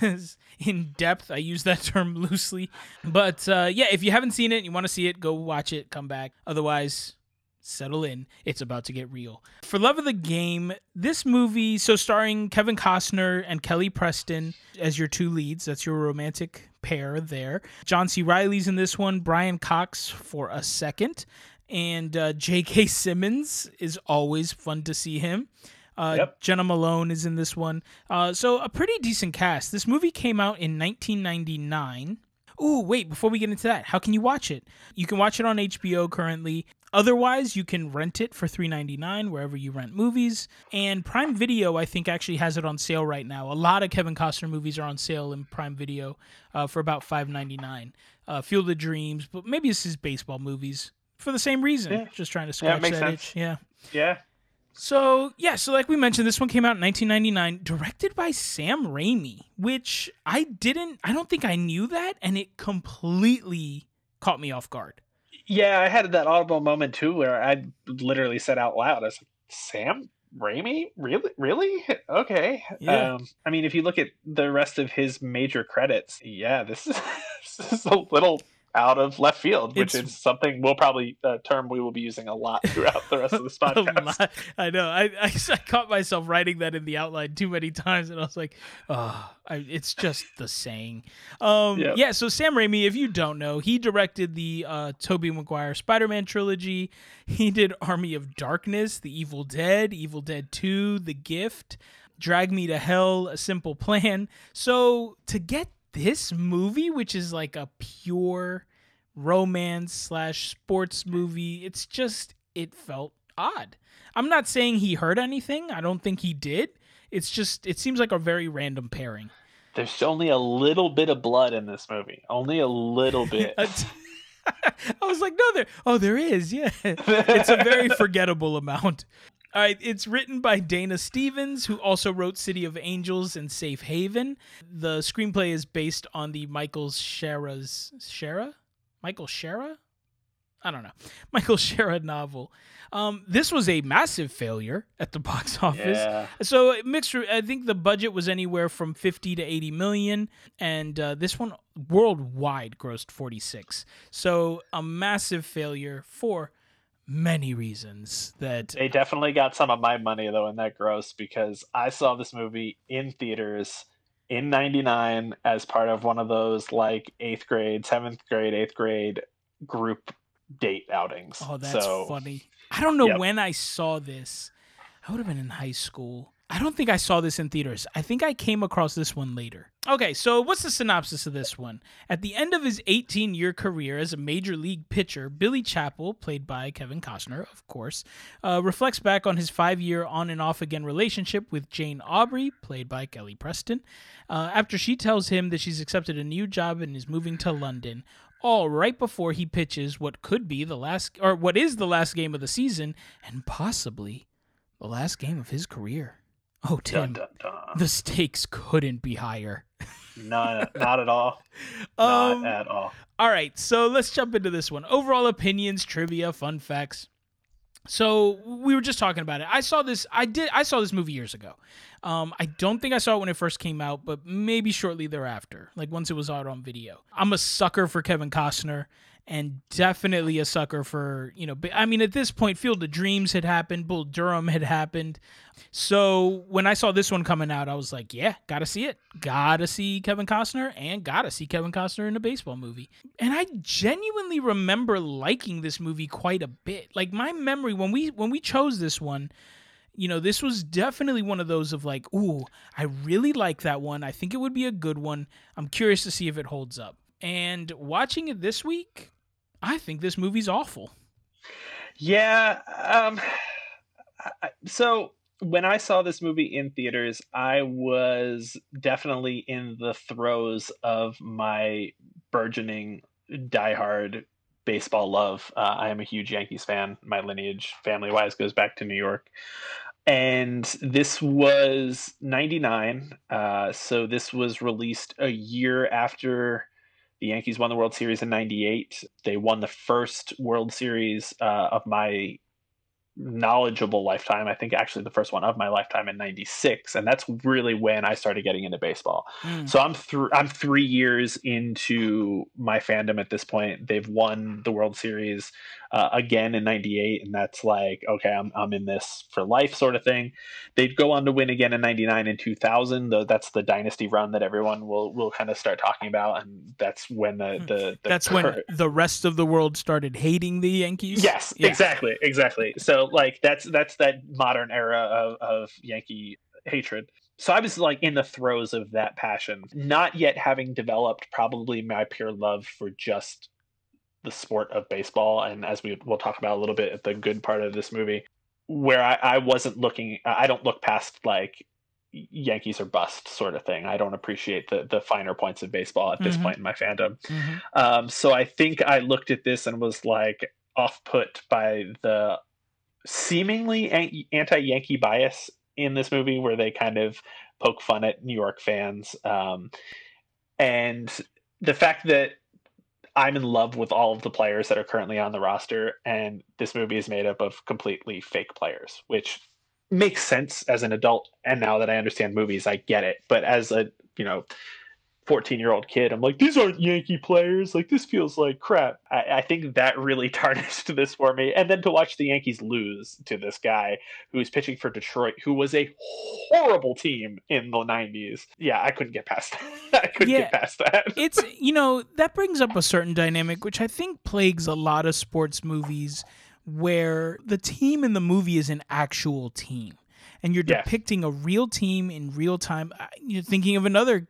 in depth. I use that term loosely. But uh, yeah, if you haven't seen it and you want to see it, go watch it, come back. Otherwise, settle in. It's about to get real. For Love of the Game, this movie, so starring Kevin Costner and Kelly Preston as your two leads, that's your romantic pair there. John C. Reilly's in this one, Brian Cox for a second. And uh, J.K. Simmons is always fun to see him. Uh, Yep. Jena Malone is in this one. Uh, so a pretty decent cast. This movie came out in 1999. Ooh, wait, before we get into that, how can you watch it? You can watch it on HBO currently. Otherwise, you can rent it for $3.99 wherever you rent movies. And Prime Video, I think, actually has it on sale right now. A lot of Kevin Costner movies are on sale in Prime Video uh, for about $5.99. Uh, Field of Dreams, but maybe this is baseball movies for the same reason. Yeah. Just trying to scratch makes that sense. itch. Yeah. Yeah, So yeah, so like we mentioned, this one came out in 1999, directed by Sam Raimi, which I didn't, I don't think I knew that, and it completely caught me off guard. Yeah, I had that audible moment too where I literally said out loud, I was like, Sam Raimi? Really? Really? Okay. Yeah. Um, I mean, if you look at the rest of his major credits, yeah, this is, this is a little out of left field, which It's- is something we'll probably, a term we will be using a lot throughout the rest of this podcast. I know. I, I I caught myself writing that in the outline too many times, and I was like, oh, I, it's just the saying. Um, Yep. Yeah. So Sam Raimi, if you don't know, he directed the uh, Tobey Maguire Spider-Man trilogy. He did Army of Darkness, The Evil Dead, Evil Dead Two, The Gift, Drag Me to Hell, A Simple Plan. So to get this movie, which is like a pure romance slash sports movie. It's just it felt odd. I'm not saying he heard anything. I don't think he did. It's just it seems like a very random pairing. There's only a little bit of blood in this movie. Only a little bit. I was like, no, there. Oh, there is. Yeah, it's a very forgettable amount. All right, it's written by Dana Stevens, who also wrote City of Angels and Safe Haven. The screenplay is based on the Michael Shaara's Shaara, Michael Shaara. I don't know. Michael Shaara novel. Um, this was a massive failure at the box office. Yeah. So mixed. I think the budget was anywhere from fifty to eighty million, and uh, this one worldwide grossed forty six. So a massive failure for many reasons. That They definitely got some of my money though in that gross because I saw this movie in theaters in 99 as part of one of those like 8th grade, 7th grade, 8th grade group date outings. oh, that's so, funny. I don't know Yep. when I saw this. I would have been in high school. I don't think I saw this in theaters. I think I came across this one later. Okay, so what's the synopsis of this one? At the end of his 18 year career as a major league pitcher, Billy Chapel, played by Kevin Costner, of course, uh, reflects back on his five year on and off again relationship with Jane Aubrey, played by Kelly Preston, uh, after she tells him that she's accepted a new job and is moving to London. All right before he pitches what could be the last, or what is the last game of the season, and possibly the last game of his career. Oh, Tim, Dun, dun, dun. the stakes couldn't be higher. Not, not at all. Um, not at all. all right, so let's jump into this one. Overall opinions, trivia, fun facts. So we were just talking about it. I saw this. I did. I saw this movie years ago. Um, I don't think I saw it when it first came out, but maybe shortly thereafter, like once it was out on video. I'm a sucker for Kevin Costner, and definitely a sucker for you know. I mean, at this point, Field of Dreams had happened, Bull Durham had happened. So when I saw this one coming out, I was like, yeah, gotta see it. Gotta see Kevin Costner and gotta see Kevin Costner in a baseball movie. And I genuinely remember liking this movie quite a bit. Like my memory when we when we chose this one, you know, this was definitely one of those of like, ooh, I really like that one. I think it would be a good one. I'm curious to see if it holds up. And watching it this week, I think this movie's awful. Yeah. Um, I- so when I saw this movie in theaters, I was definitely in the throes of my burgeoning diehard baseball love. Uh, I am a huge Yankees fan. My lineage, family wise, goes back to New York. And this was 99. Uh, so this was released a year after the Yankees won the World Series in 98. They won the first World Series uh, of my knowledgeable lifetime. I think actually the first one of my lifetime in 96. And that's really when I started getting into baseball. Mm. So I'm th- I'm 3 years into my fandom at this point. They've won the World Series uh, again in 98 and that's like okay, I'm I'm in this for life sort of thing. They'd go on to win again in 99 and 2000. Though that's the dynasty run that everyone will will kind of start talking about and that's when the the, the Hmm. That's when the rest of the world started hating the Yankees. Yes, Yeah. exactly, exactly. So like that's that's that modern era of, of Yankee hatred. So I was like in the throes of that passion, not yet having developed probably my pure love for just the sport of baseball. And as we will talk about a little bit at the good part of this movie, where I, I wasn't looking, I don't look past like Yankees or bust sort of thing. I don't appreciate the the finer points of baseball at this Mhm. point in my fandom. Mhm. Um, so I think I looked at this and was like off put by the seemingly anti Yankee bias in this movie, where they kind of poke fun at New York fans, um, and the fact that I'm in love with all of the players that are currently on the roster, and this movie is made up of completely fake players, which makes sense as an adult. And now that I understand movies, I get it. But as a you know 14 year old kid, I'm like, these aren't Yankee players. Like, this feels like crap. I, I think that really tarnished this for me. And then to watch the Yankees lose to this guy who's pitching for Detroit, who was a horrible team in the 90s. Yeah, I couldn't get past that. I couldn't Yeah. get past that. it's you know that brings up a certain dynamic which i think plagues a lot of sports movies where the team in the movie is an actual team and you're Yeah. depicting a real team in real time you're thinking of another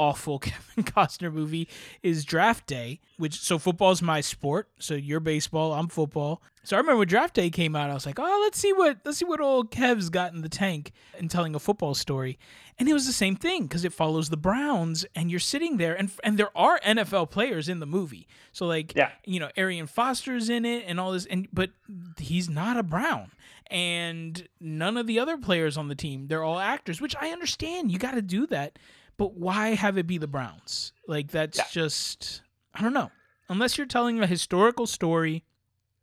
awful kevin costner movie is draft day which so football's my sport so you're baseball i'm football so i remember when draft day came out i was like oh let's see what let's see what old kev's got in the tank and telling a football story and it was the same thing because it follows the Browns, and you're sitting there, and and there are NFL players in the movie. So like, Yeah. you know, Arian Foster's in it, and all this, and but he's not a Brown, and none of the other players on the team, they're all actors, which I understand. You got to do that, but why have it be the Browns? Like that's Yeah. just I don't know. Unless you're telling a historical story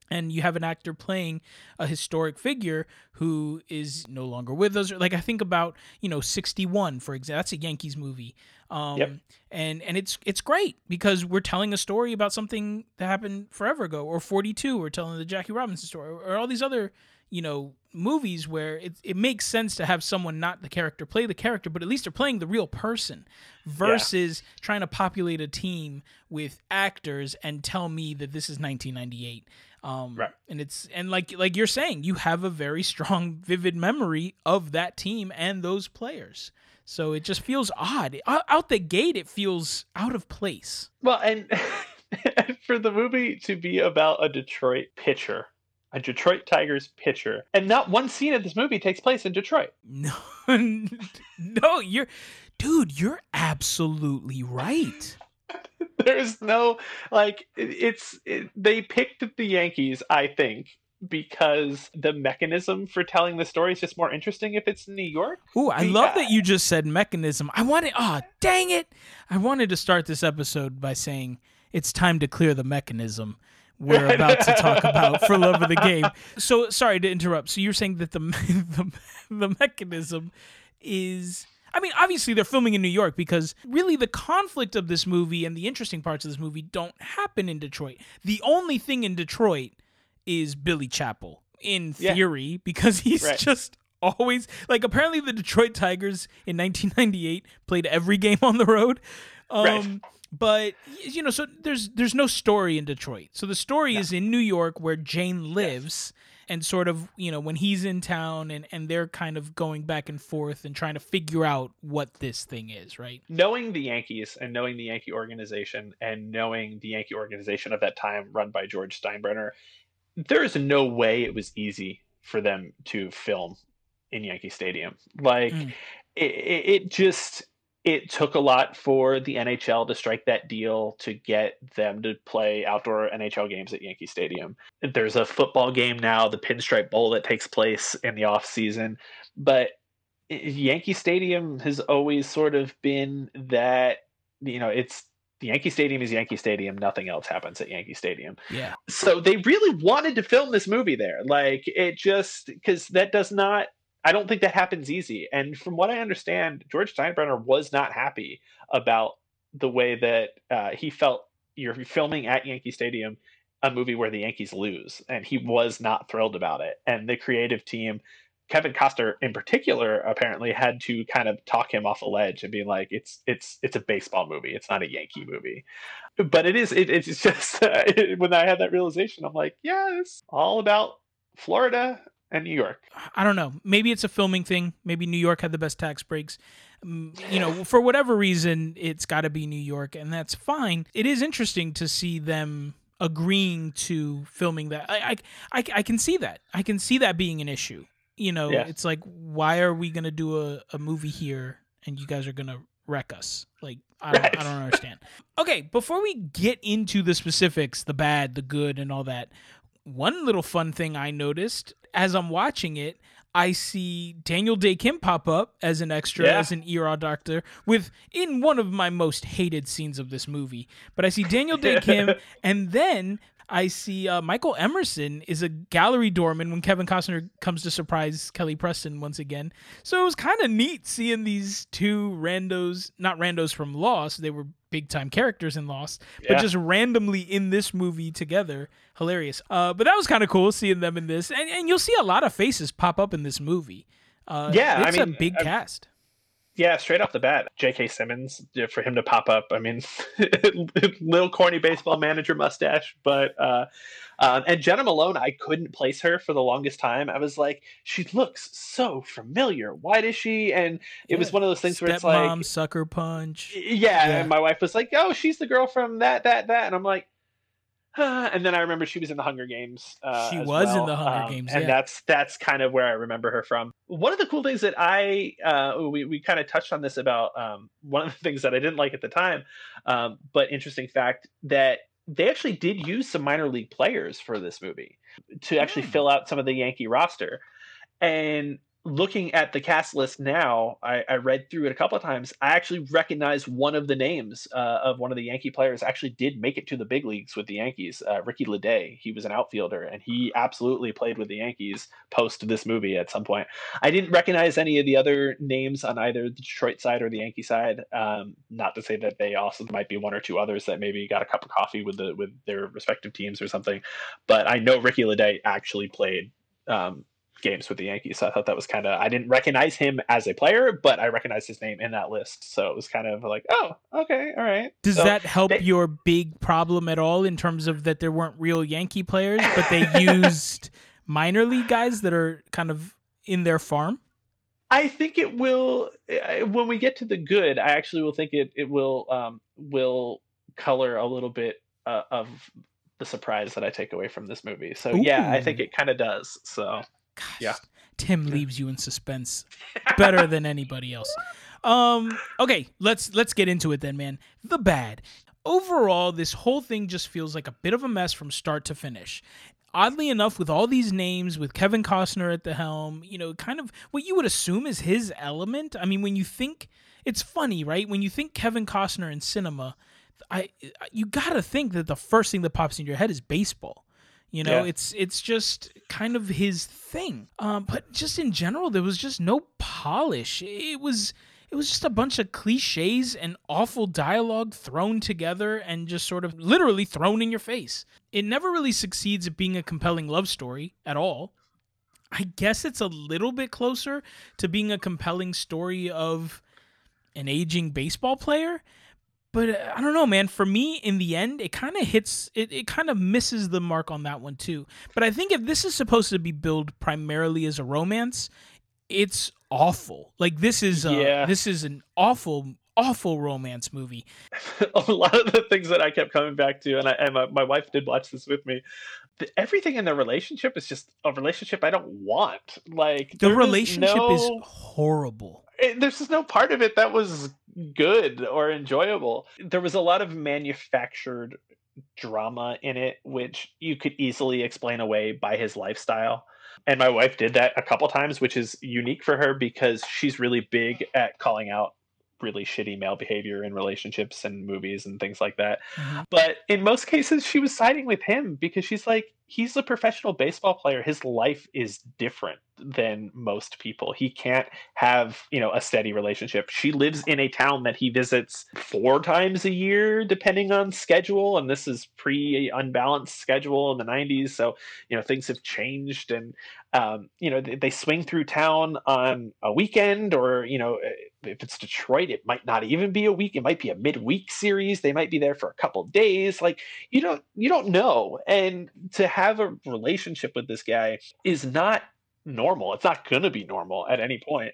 and you have an actor playing a historic figure who is no longer with us. Like I think about, you know, 61, for example. That's a Yankees movie. Um, Yep. and and it's it's great because we're telling a story about something that happened forever ago. Or 42, we're telling the Jackie Robinson story, or, or all these other, you know, movies where it it makes sense to have someone not the character play the character, but at least they're playing the real person versus trying to populate a team with actors and tell me that this is 1998 um Right. and it's and like like you're saying you have a very strong vivid memory of that team and those players. So it just feels odd. Out the gate it feels out of place. Well, and for the movie to be about a Detroit pitcher, a Detroit Tigers pitcher, and not one scene of this movie takes place in Detroit. no no you're dude you're absolutely right There's no like it's it, they picked the Yankees, I think, because the mechanism for telling the story is just more interesting if it's in New York. Ooh, I love that you just said mechanism. I wanted, oh, dang it. I wanted to start this episode by saying it's time to clear the mechanism we're about to talk about for love of the game. So, sorry to interrupt. So, you're saying that the, the, the mechanism is. I mean, obviously they're filming in New York because really the conflict of this movie and the interesting parts of this movie don't happen in Detroit. The only thing in Detroit is Billy Chapel in Yeah. theory because he's Right. just always like apparently the Detroit Tigers in 1998 played every game on the road. Um Right. But you know so there's there's no story in Detroit. So the story No. is in New York where Jane lives and sort of, you know, when he's in town and and they're kind of going back and forth and trying to figure out what this thing is, right? Knowing the Yankees and knowing the Yankee organization and knowing the Yankee organization of that time run by George Steinbrenner, there is no way it was easy for them to film in Yankee Stadium. Like Mm. it, it just it took a lot for the NHL to strike that deal to get them to play outdoor NHL games at Yankee Stadium. There's a football game now, the Pinstripe Bowl that takes place in the off season, but Yankee Stadium has always sort of been that you know it's the Yankee Stadium is Yankee Stadium. Nothing else happens at Yankee Stadium Yeah. so they really wanted to film this movie there like it just because that does not i don't think that happens easy and from what i understand george steinbrenner was not happy about the way that uh, he felt you're filming at yankee stadium a movie where the yankees lose and he was not thrilled about it and the creative team kevin costner in particular apparently had to kind of talk him off a ledge and be like it's it's it's a baseball movie it's not a yankee movie. But it is it, it's just uh, when i had that realization i'm like yeah it's all about florida and new york I don't know. Maybe it's a filming thing. Maybe New York had the best tax breaks. Mm, You know, for whatever reason, it's got to be New York, and that's fine. It is interesting to see them agreeing to filming that. I, I, I, I can see that. I can see that being an issue. You know, Yeah. it's like, why are we gonna do a, a movie here, and you guys are gonna wreck us? Like, I don't, Right. I don't understand. Okay, before we get into the specifics, the bad, the good, and all that, one little fun thing I noticed as I'm watching it, I see Daniel Dae Kim pop up as an extra, Yeah. as an ER doctor, with in one of my most hated scenes of this movie. But I see Daniel Dae Kim, and then I see uh, Michael Emerson is a gallery doorman when Kevin Costner comes to surprise Kelly Preston once again. So it was kind of neat seeing these two randos, not randos from Lost, they were big time characters in Lost, but Yeah. just randomly in this movie together. Hilarious. Uh, but that was kind of cool seeing them in this. And, and you'll see a lot of faces pop up in this movie. Uh, Yeah, I it's mean, a big I- cast. Yeah straight off the bat j.k simmons yeah, for him to pop up i mean little corny baseball manager mustache but uh um, and jena malone i couldn't place her for the longest time i was like she looks so familiar why does she and it was one of those things where it's Stepmom, like Sucker Punch. yeah, Yeah. and my wife was like, "Oh, she's the girl from that, that, that," and I'm like. and then I remember she was in the Hunger Games. Uh, She as was in the Hunger Um, Games, and yeah. that's that's kind of where I remember her from. One of the cool things that I uh, we we kind of touched on this about um, one of the things that I didn't like at the time, um, but interesting fact that they actually did use some minor league players for this movie to actually Hmm. fill out some of the Yankee roster. And looking at the cast list now, I, I, read through it a couple of times. I actually recognize one of the names uh, of one of the Yankee players. Actually, did make it to the big leagues with the Yankees. Uh, Ricky Ledee. He was an outfielder, and he absolutely played with the Yankees post this movie at some point. I didn't recognize any of the other names on either the Detroit side or the Yankee side. Um, not to say that they also might be one or two others that maybe got a cup of coffee with the with their respective teams or something. But I know Ricky Ledee actually played um, games with the Yankees. So I thought that was kind of I didn't recognize him as a player, but I recognized his name in that list. So it was kind of like, oh, okay, all right. Does so that help they, your big problem at all in terms of that there weren't real Yankee players, but they used minor league guys that are kind of in their farm? I think it will when we get to the good. I actually will think it it will um, will color a little bit uh, of the surprise that I take away from this movie. So Ooh. yeah, I think it kind of does. So Gosh, yeah. Tim leaves you in suspense better than anybody else. Um, okay, let's let's get into it then, man. The bad. Overall, this whole thing just feels like a bit of a mess from start to finish. Oddly enough, with all these names, with Kevin Costner at the helm, you know, kind of what you would assume is his element. I mean, when you think it's funny, right? When you think Kevin Costner in cinema, I you gotta think that the first thing that pops in your head is baseball. You know, yeah. it's it's just kind of his thing. Um, but just in general, there was just no polish. It was it was just a bunch of cliches and awful dialogue thrown together and just sort of literally thrown in your face. It never really succeeds at being a compelling love story at all. I guess it's a little bit closer to being a compelling story of an aging baseball player but uh, I don't know, man. For me, in the end, it kind of hits, it, it kind of misses the mark on that one too. But I think if this is supposed to be billed primarily as a romance, it's awful. Like this is, uh, yeah. this is an awful, awful romance movie. a lot of the things that I kept coming back to, and, I, and my, my wife did watch this with me. The, everything in the relationship is just a relationship I don't want. Like the relationship no, is horrible. It, there's just no part of it that was good or enjoyable. There was a lot of manufactured drama in it, which you could easily explain away by his lifestyle. And my wife did that a couple times, which is unique for her because she's really big at calling out really shitty male behavior in relationships and movies and things like that. Mm-hmm. But in most cases, she was siding with him because she's like, he's a professional baseball player. His life is different than most people. He can't have, you know, a steady relationship. She lives in a town that he visits four times a year, depending on schedule. And this is pre unbalanced schedule in the 90s. So, you know, things have changed. And, um, you know, they, swing through town on a weekend or, you know, if it's Detroit, it might not even be a week. It might be a midweek series. They might be there for a couple days. Like you don't you don't know. And to have a relationship with this guy is not normal. It's not going to be normal at any point.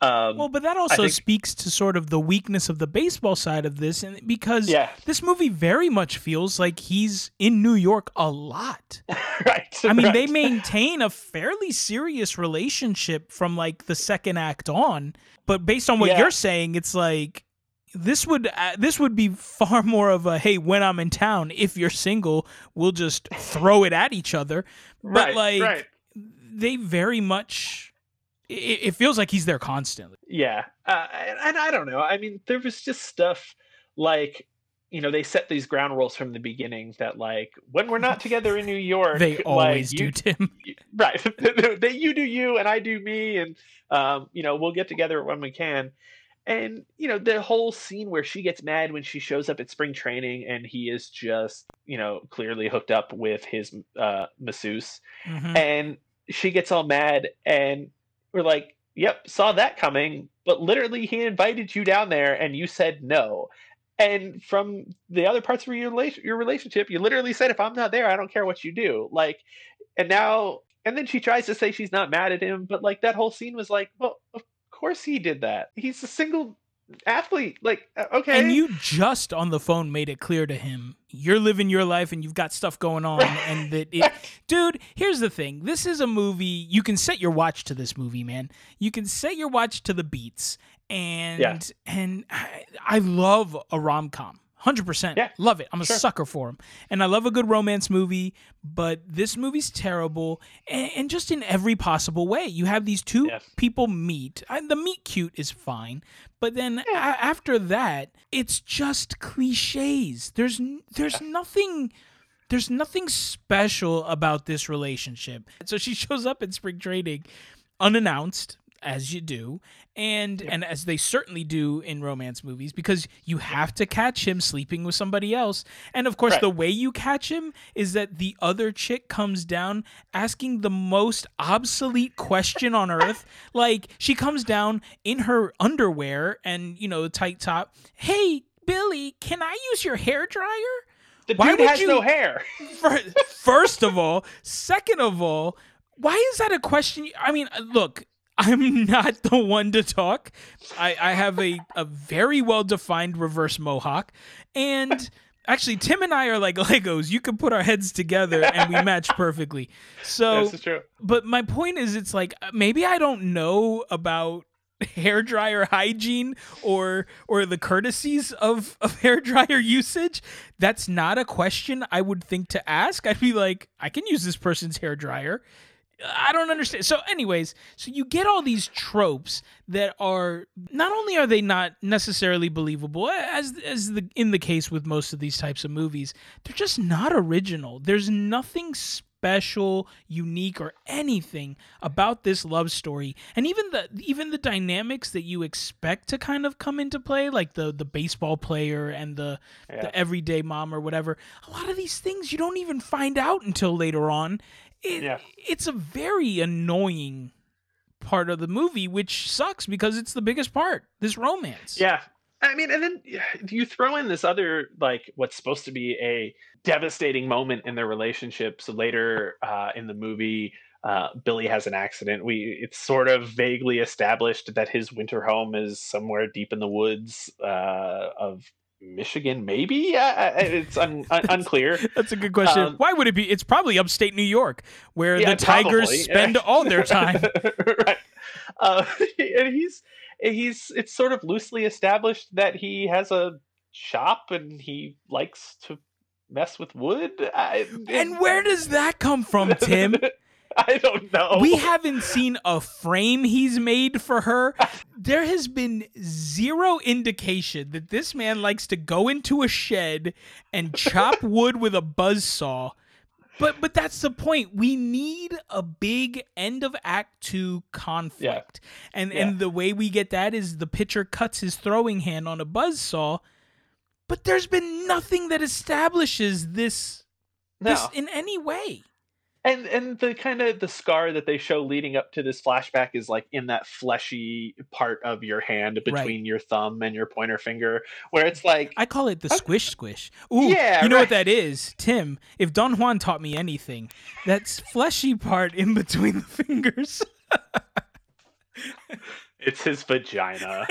Um, well, but that also think, speaks to sort of the weakness of the baseball side of this, and because yeah. this movie very much feels like he's in New York a lot. right. I mean, right. they maintain a fairly serious relationship from like the second act on, but based on what yeah. you're saying, it's like this would uh, this would be far more of a hey when I'm in town if you're single we'll just throw it at each other but right, like right. they very much it, it, feels like he's there constantly. Yeah, uh, and, and, I don't know. I mean, there was just stuff like you know they set these ground rules from the beginning that like when we're not together in New York, they always like, do, you, Tim. Right? they you do you and I do me, and um, you know we'll get together when we can. And you know the whole scene where she gets mad when she shows up at spring training and he is just you know clearly hooked up with his uh, masseuse, mm-hmm. and she gets all mad and we're like, yep, saw that coming. But literally, he invited you down there and you said no. And from the other parts of your, your relationship, you literally said, if I'm not there, I don't care what you do. Like, and now, and then she tries to say she's not mad at him. But like, that whole scene was like, well, of course he did that. He's a single athlete. Like, uh, okay. And you just on the phone made it clear to him you're living your life and you've got stuff going on. and that it, dude, here's the thing this is a movie, you can set your watch to this movie, man. You can set your watch to the beats. And, yeah. and I, I love a rom com. Hundred percent. Yeah. Love it. I'm a Sure. sucker for them, and I love a good romance movie. But this movie's terrible, and, and just in every possible way. You have these two Yeah. people meet. And the meet cute is fine, but then a- after that, it's just cliches. There's there's nothing. There's nothing special about this relationship. So she shows up in spring training unannounced as you do and and as they certainly do in romance movies because you have to catch him sleeping with somebody else. And of course Right. the way you catch him is that the other chick comes down asking the most obsolete question on earth. Like she comes down in her underwear and you know tight top. Hey billy can i use your hair dryer? The Why dude has you- no hair. First of all, second of all, why is that a question? I mean, look, I'm not the one to talk. I, I have a, a very well defined reverse mohawk. And actually, Tim and I are like Legos. You can put our heads together and we match perfectly. So, this is true. but my point is, it's like maybe I don't know about hair dryer hygiene or or the courtesies of of hair dryer usage that's not a question i would think to ask i'd be like i can use this person's hair dryer i don't understand. So anyways so you get all these tropes that are not only are they not necessarily believable as as the in the case with most of these types of movies they're just not original. There's nothing special unique or anything about this love story. And even the even the dynamics that you expect to kind of come into play like the the baseball player and the Yeah. the everyday mom or whatever a lot of these things you don't even find out until later on it, Yeah. it's a very annoying part of the movie which sucks because it's the biggest part this romance Yeah. I mean, and then you throw in this other, like, what's supposed to be a devastating moment in their relationship. So later uh, in the movie, uh, Billy has an accident. We it's sort of vaguely established that his winter home is somewhere deep in the woods uh, of Michigan, maybe. Uh, it's un- un- unclear. That's a good question. Um, Why would it be? It's probably upstate New York, where Yeah, the Tigers probably. spend all their time. right. Uh, and he's he's it's sort of loosely established that he has a shop and he likes to mess with wood. I, And where does that come from, Tim? I don't know. We haven't seen a frame he's made for her. There has been zero indication that this man likes to go into a shed and chop wood with a buzz saw. But but that's the point. We need a big end of act 2 conflict. And Yeah. and the way we get that is the pitcher cuts his throwing hand on a buzz saw. But there's been nothing that establishes this no. this in any way. And and the kind of the scar that they show leading up to this flashback is like in that fleshy part of your hand between your thumb and your pointer finger where it's like I call it the squish squish. Ooh, Yeah, you know what that is, Tim? If Don Juan taught me anything, that's fleshy part in between the fingers. It's his vagina.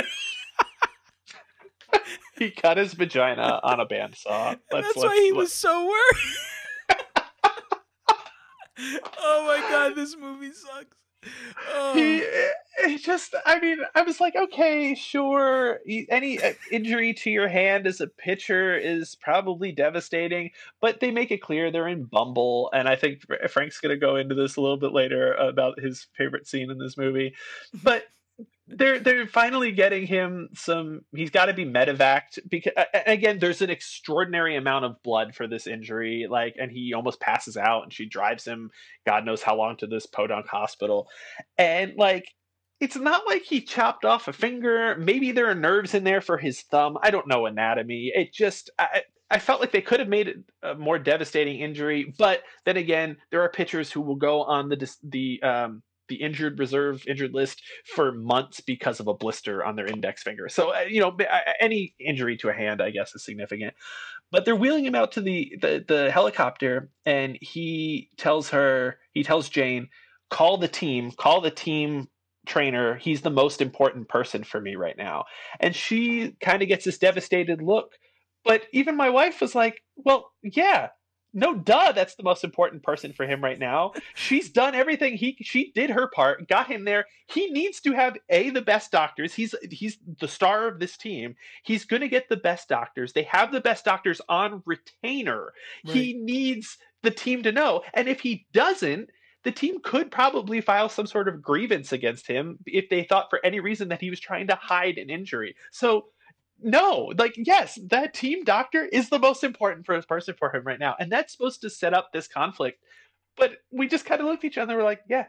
he cut his vagina on a bandsaw. Let's, that's why he was so worried. Oh my god, this movie sucks. Oh. He, he just, I mean, I was like, okay, sure. Any uh, injury to your hand as a pitcher is probably devastating, but they make it clear they're in Bumble. And I think Franc's going to go into this a little bit later about his favorite scene in this movie. But they're they're finally getting him some he's got to be medevaced because again there's an extraordinary amount of blood for this injury like and he almost passes out and she drives him god knows how long to this podunk hospital. And like it's not like he chopped off a finger maybe there are nerves in there for his thumb i don't know anatomy it just I, I felt like they could have made it a more devastating injury, but then again, there are pitchers who will go on the the um, the injured reserve injured list for months because of a blister on their index finger. So uh, you know, uh, any injury to a hand, I guess, is significant. But they're wheeling him out to the, the the helicopter, and he tells her, he tells Jane, call the team, call the team trainer. He's the most important person for me right now. And she kind of gets this devastated look. But even my wife was like, well, yeah, no duh that's the most important person for him right now. She's done everything he she did her part got him there. He needs to have a the best doctors. He's he's the star of this team. He's going to get the best doctors. They have the best doctors on retainer. Right. he needs the team to know. And if he doesn't the team could probably file some sort of grievance against him if they thought for any reason that he was trying to hide an injury. So no, like yes, that team doctor is the most important for person for him right now, and that's supposed to set up this conflict. But we just kind of looked at each other. and We're like, yeah,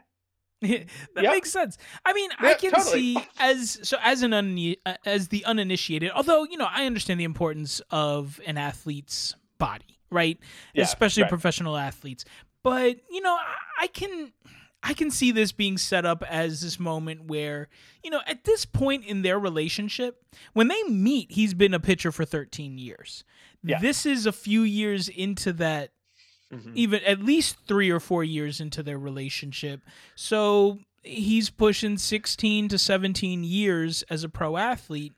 that yep. makes sense. I mean, yeah, I can totally. see as so as an un, uh, as the uninitiated. Although you know, I understand the importance of an athlete's body, right? Yeah, Especially right. professional athletes. But you know, I, I can I can see this being set up as this moment where, you know, at this point in their relationship, when they meet, he's been a pitcher for 13 years. Yeah. This is a few years into that, mm-hmm. even at least three or four years into their relationship. So he's pushing 16 to 17 years as a pro athlete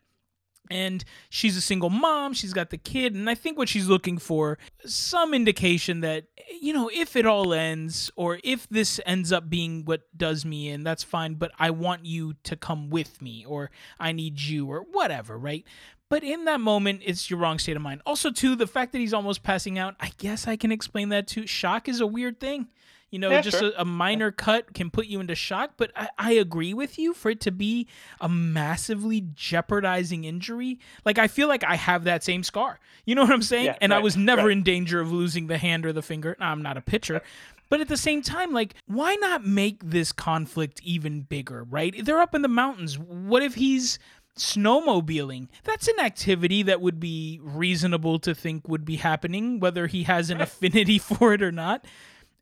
and she's a single mom she's got the kid and i think what she's looking for some indication that you know if it all ends or if this ends up being what does me in that's fine but i want you to come with me or i need you or whatever right? But in that moment it's your wrong state of mind. Also too the fact that he's almost passing out i guess i can explain that too. Shock is a weird thing you know, yeah, just sure. a, a, minor cut can put you into shock. But I, I agree with you for it to be a massively jeopardizing injury. Like, I feel like I have that same scar. You know what I'm saying? Yeah, and right, I was never right. in danger of losing the hand or the finger. I'm not a pitcher. But at the same time, like, why not make this conflict even bigger, right? They're up in the mountains. What if he's snowmobiling. That's an activity that would be reasonable to think would be happening, whether he has an affinity for it or not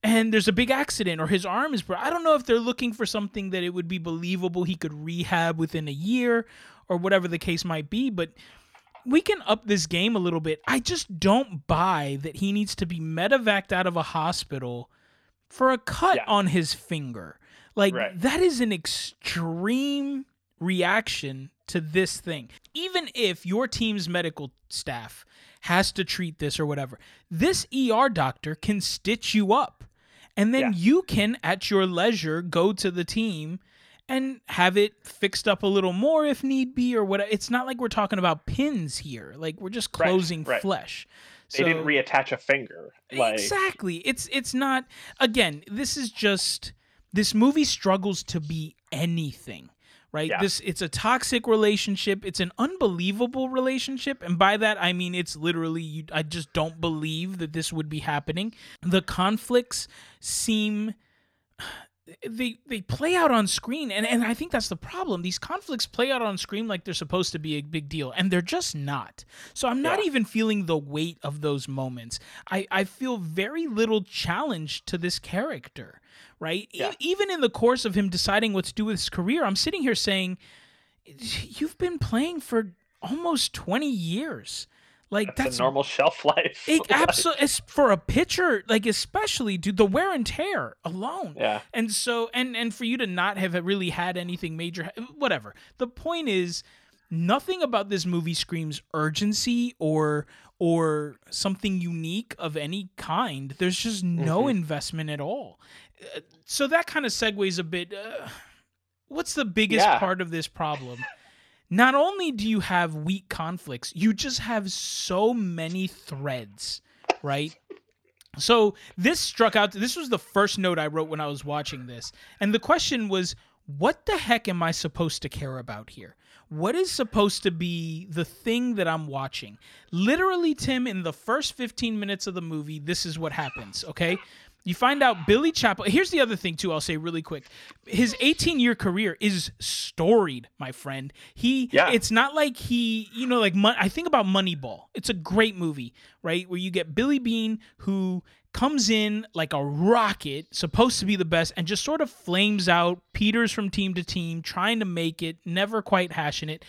and there's a big accident or his arm is broken. I don't know if they're looking for something that it would be believable he could rehab within a year or whatever the case might be, but we can up this game a little bit. I just don't buy that he needs to be medevaced out of a hospital for a cut yeah. on his finger. Like right. that is an extreme reaction to this thing. Even if your team's medical staff has to treat this or whatever, this ER doctor can stitch you up and then yeah. you can at your leisure go to the team and have it fixed up a little more if need be or what it's not like we're talking about pins here like we're just closing right, right. flesh they so, didn't reattach a finger like... exactly it's it's not again this is just this movie struggles to be anything right yeah. this it's a toxic relationship it's an unbelievable relationship and by that i mean it's literally you, i just don't believe that this would be happening the conflicts seem they they play out on screen and, and I think that's the problem. These conflicts play out on screen like they're supposed to be a big deal and they're just not. So I'm not yeah. even feeling the weight of those moments. I, I feel very little challenge to this character right? Yeah. E- even in the course of him deciding what to do with his career, I'm sitting here saying, you've been playing for almost 20 years. Like that's, that's a normal shelf life. It, absolutely, for a pitcher, like especially, dude, the wear and tear alone. Yeah. And so, and and for you to not have really had anything major, whatever. The point is, nothing about this movie screams urgency or or something unique of any kind. There's just no mm-hmm. investment at all so that kind of segues a bit. Uh, what's the biggest yeah. part of this problem? Not only do you have weak conflicts, you just have so many threads, right? So this struck out. This was the first note I wrote when I was watching this. And the question was, what the heck am I supposed to care about here? What is supposed to be the thing that I'm watching? Literally, Tim, in the first 15 minutes of the movie, this is what happens, okay? You find out Billy Chapel. Here's the other thing too. I'll say really quick. His 18 year career is storied, my friend. He. Yeah. It's not like he. You know, like I think about Moneyball. It's a great movie, right? Where you get Billy Beane, who comes in like a rocket, supposed to be the best, and just sort of flames out Peters from team to team, trying to make it, never quite hashing it.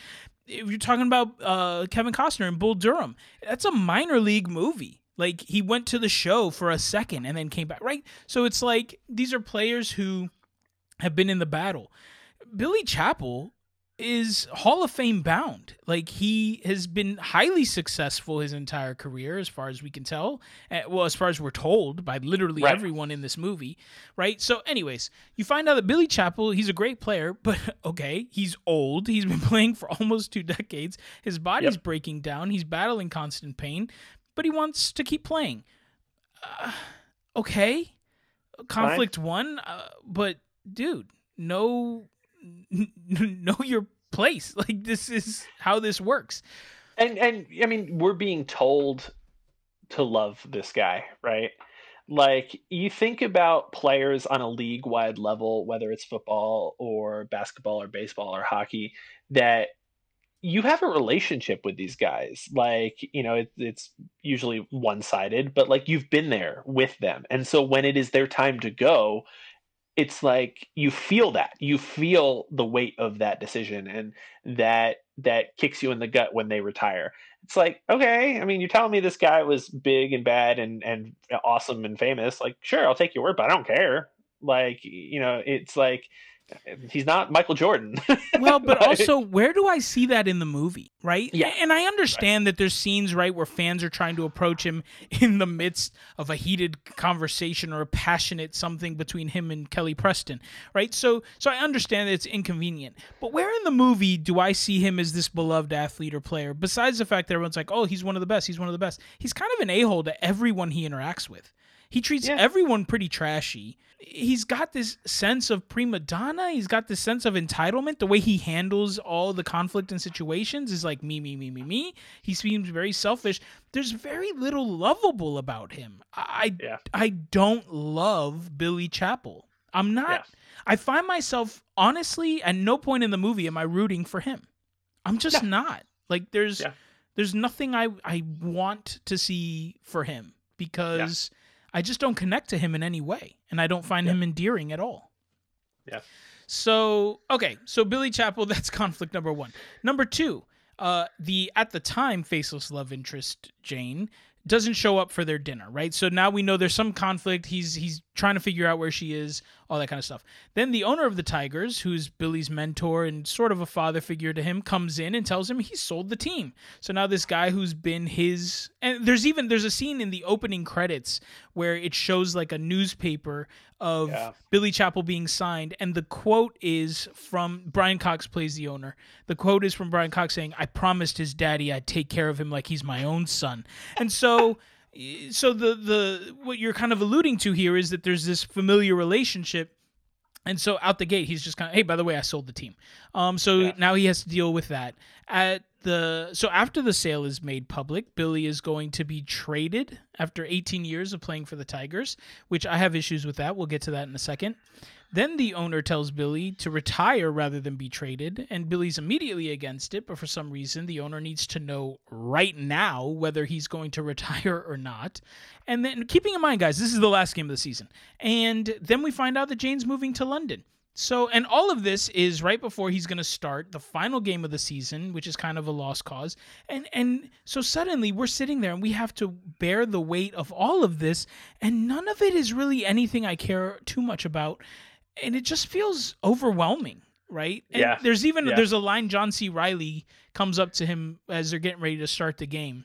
If you're talking about uh, Kevin Costner and Bull Durham, that's a minor league movie like he went to the show for a second and then came back, right? So it's like these are players who have been in the battle. Billy Chapel is Hall of Fame bound. Like he has been highly successful his entire career, as far as we can tell. Uh, well, as far as we're told by literally right. everyone in this movie, right? So, anyways, you find out that Billy Chapel, he's a great player, but okay, he's old. He's been playing for almost two decades. His body's yep. breaking down. He's battling constant pain, but he wants to keep playing. Uh, okay, conflict Fine. one, uh, but dude, no know your place. Like this is how this works. And and I mean, we're being told to love this guy, right? Like you think about players on a league-wide level, whether it's football or basketball or baseball or hockey, that you have a relationship with these guys like you know it, it's usually one-sided but like you've been there with them. And so when it is their time to go it's like you feel that you feel the weight of that decision and that that kicks you in the gut when they retire. It's like okay i mean you're telling me this guy was big and bad and and awesome and famous like sure i'll take your word but i don't care. Like you know it's like he's not Michael Jordan. well, but right? also, where do I see that in the movie, right? Yeah. And I understand right. that there's scenes, right, where fans are trying to approach him in the midst of a heated conversation or a passionate something between him and Kelly Preston, right? So, so I understand that it's inconvenient. But where in the movie do I see him as this beloved athlete or player? Besides the fact that everyone's like, "Oh, he's one of the best. He's one of the best." He's kind of an a-hole to everyone he interacts with. He treats yeah. everyone pretty trashy. He's got this sense of prima donna. He's got this sense of entitlement. The way he handles all the conflict and situations is like me, me, me, me, me. He seems very selfish. There's very little lovable about him. I yeah. I don't love Billy Chapel. I'm not. Yeah. I find myself honestly at no point in the movie am I rooting for him. I'm just not. Like there's there's nothing I I want to see for him because I just don't connect to him in any way, and I don't find him endearing at all. Yeah. So okay, so Billy Chapel, that's conflict number one. Number two, uh, the at the time faceless love interest Jane doesn't show up for their dinner, right? So now we know there's some conflict. He's he's trying to figure out where she is, all that kind of stuff. Then the owner of the Tigers, who's Billy's mentor and sort of a father figure to him, comes in and tells him he sold the team. So now this guy who's been his and there's even there's a scene in the opening credits where it shows like a newspaper of yeah. Billy Chapel being signed and the quote is from Brian Cox plays the owner. The quote is from Brian Cox saying, "I promised his daddy I'd take care of him like he's my own son." And so so the the what you're kind of alluding to here is that there's this familiar relationship and so out the gate he's just kind of hey by the way i sold the team. Um so yeah. now he has to deal with that. At the so after the sale is made public billy is going to be traded after 18 years of playing for the tigers which i have issues with that. We'll get to that in a second then the owner tells Billy to retire rather than be traded, and Billy's immediately against it, but for some reason the owner needs to know right now whether he's going to retire or not. And then keeping in mind, guys, this is the last game of the season. And then we find out that Jane's moving to London. So, and all of this is right before he's going to start the final game of the season, which is kind of a lost cause. And and so suddenly we're sitting there and we have to bear the weight of all of this, and none of it is really anything I care too much about and it just feels overwhelming, right? And yeah. There's even yeah. there's a line John C. Reilly comes up to him as they're getting ready to start the game,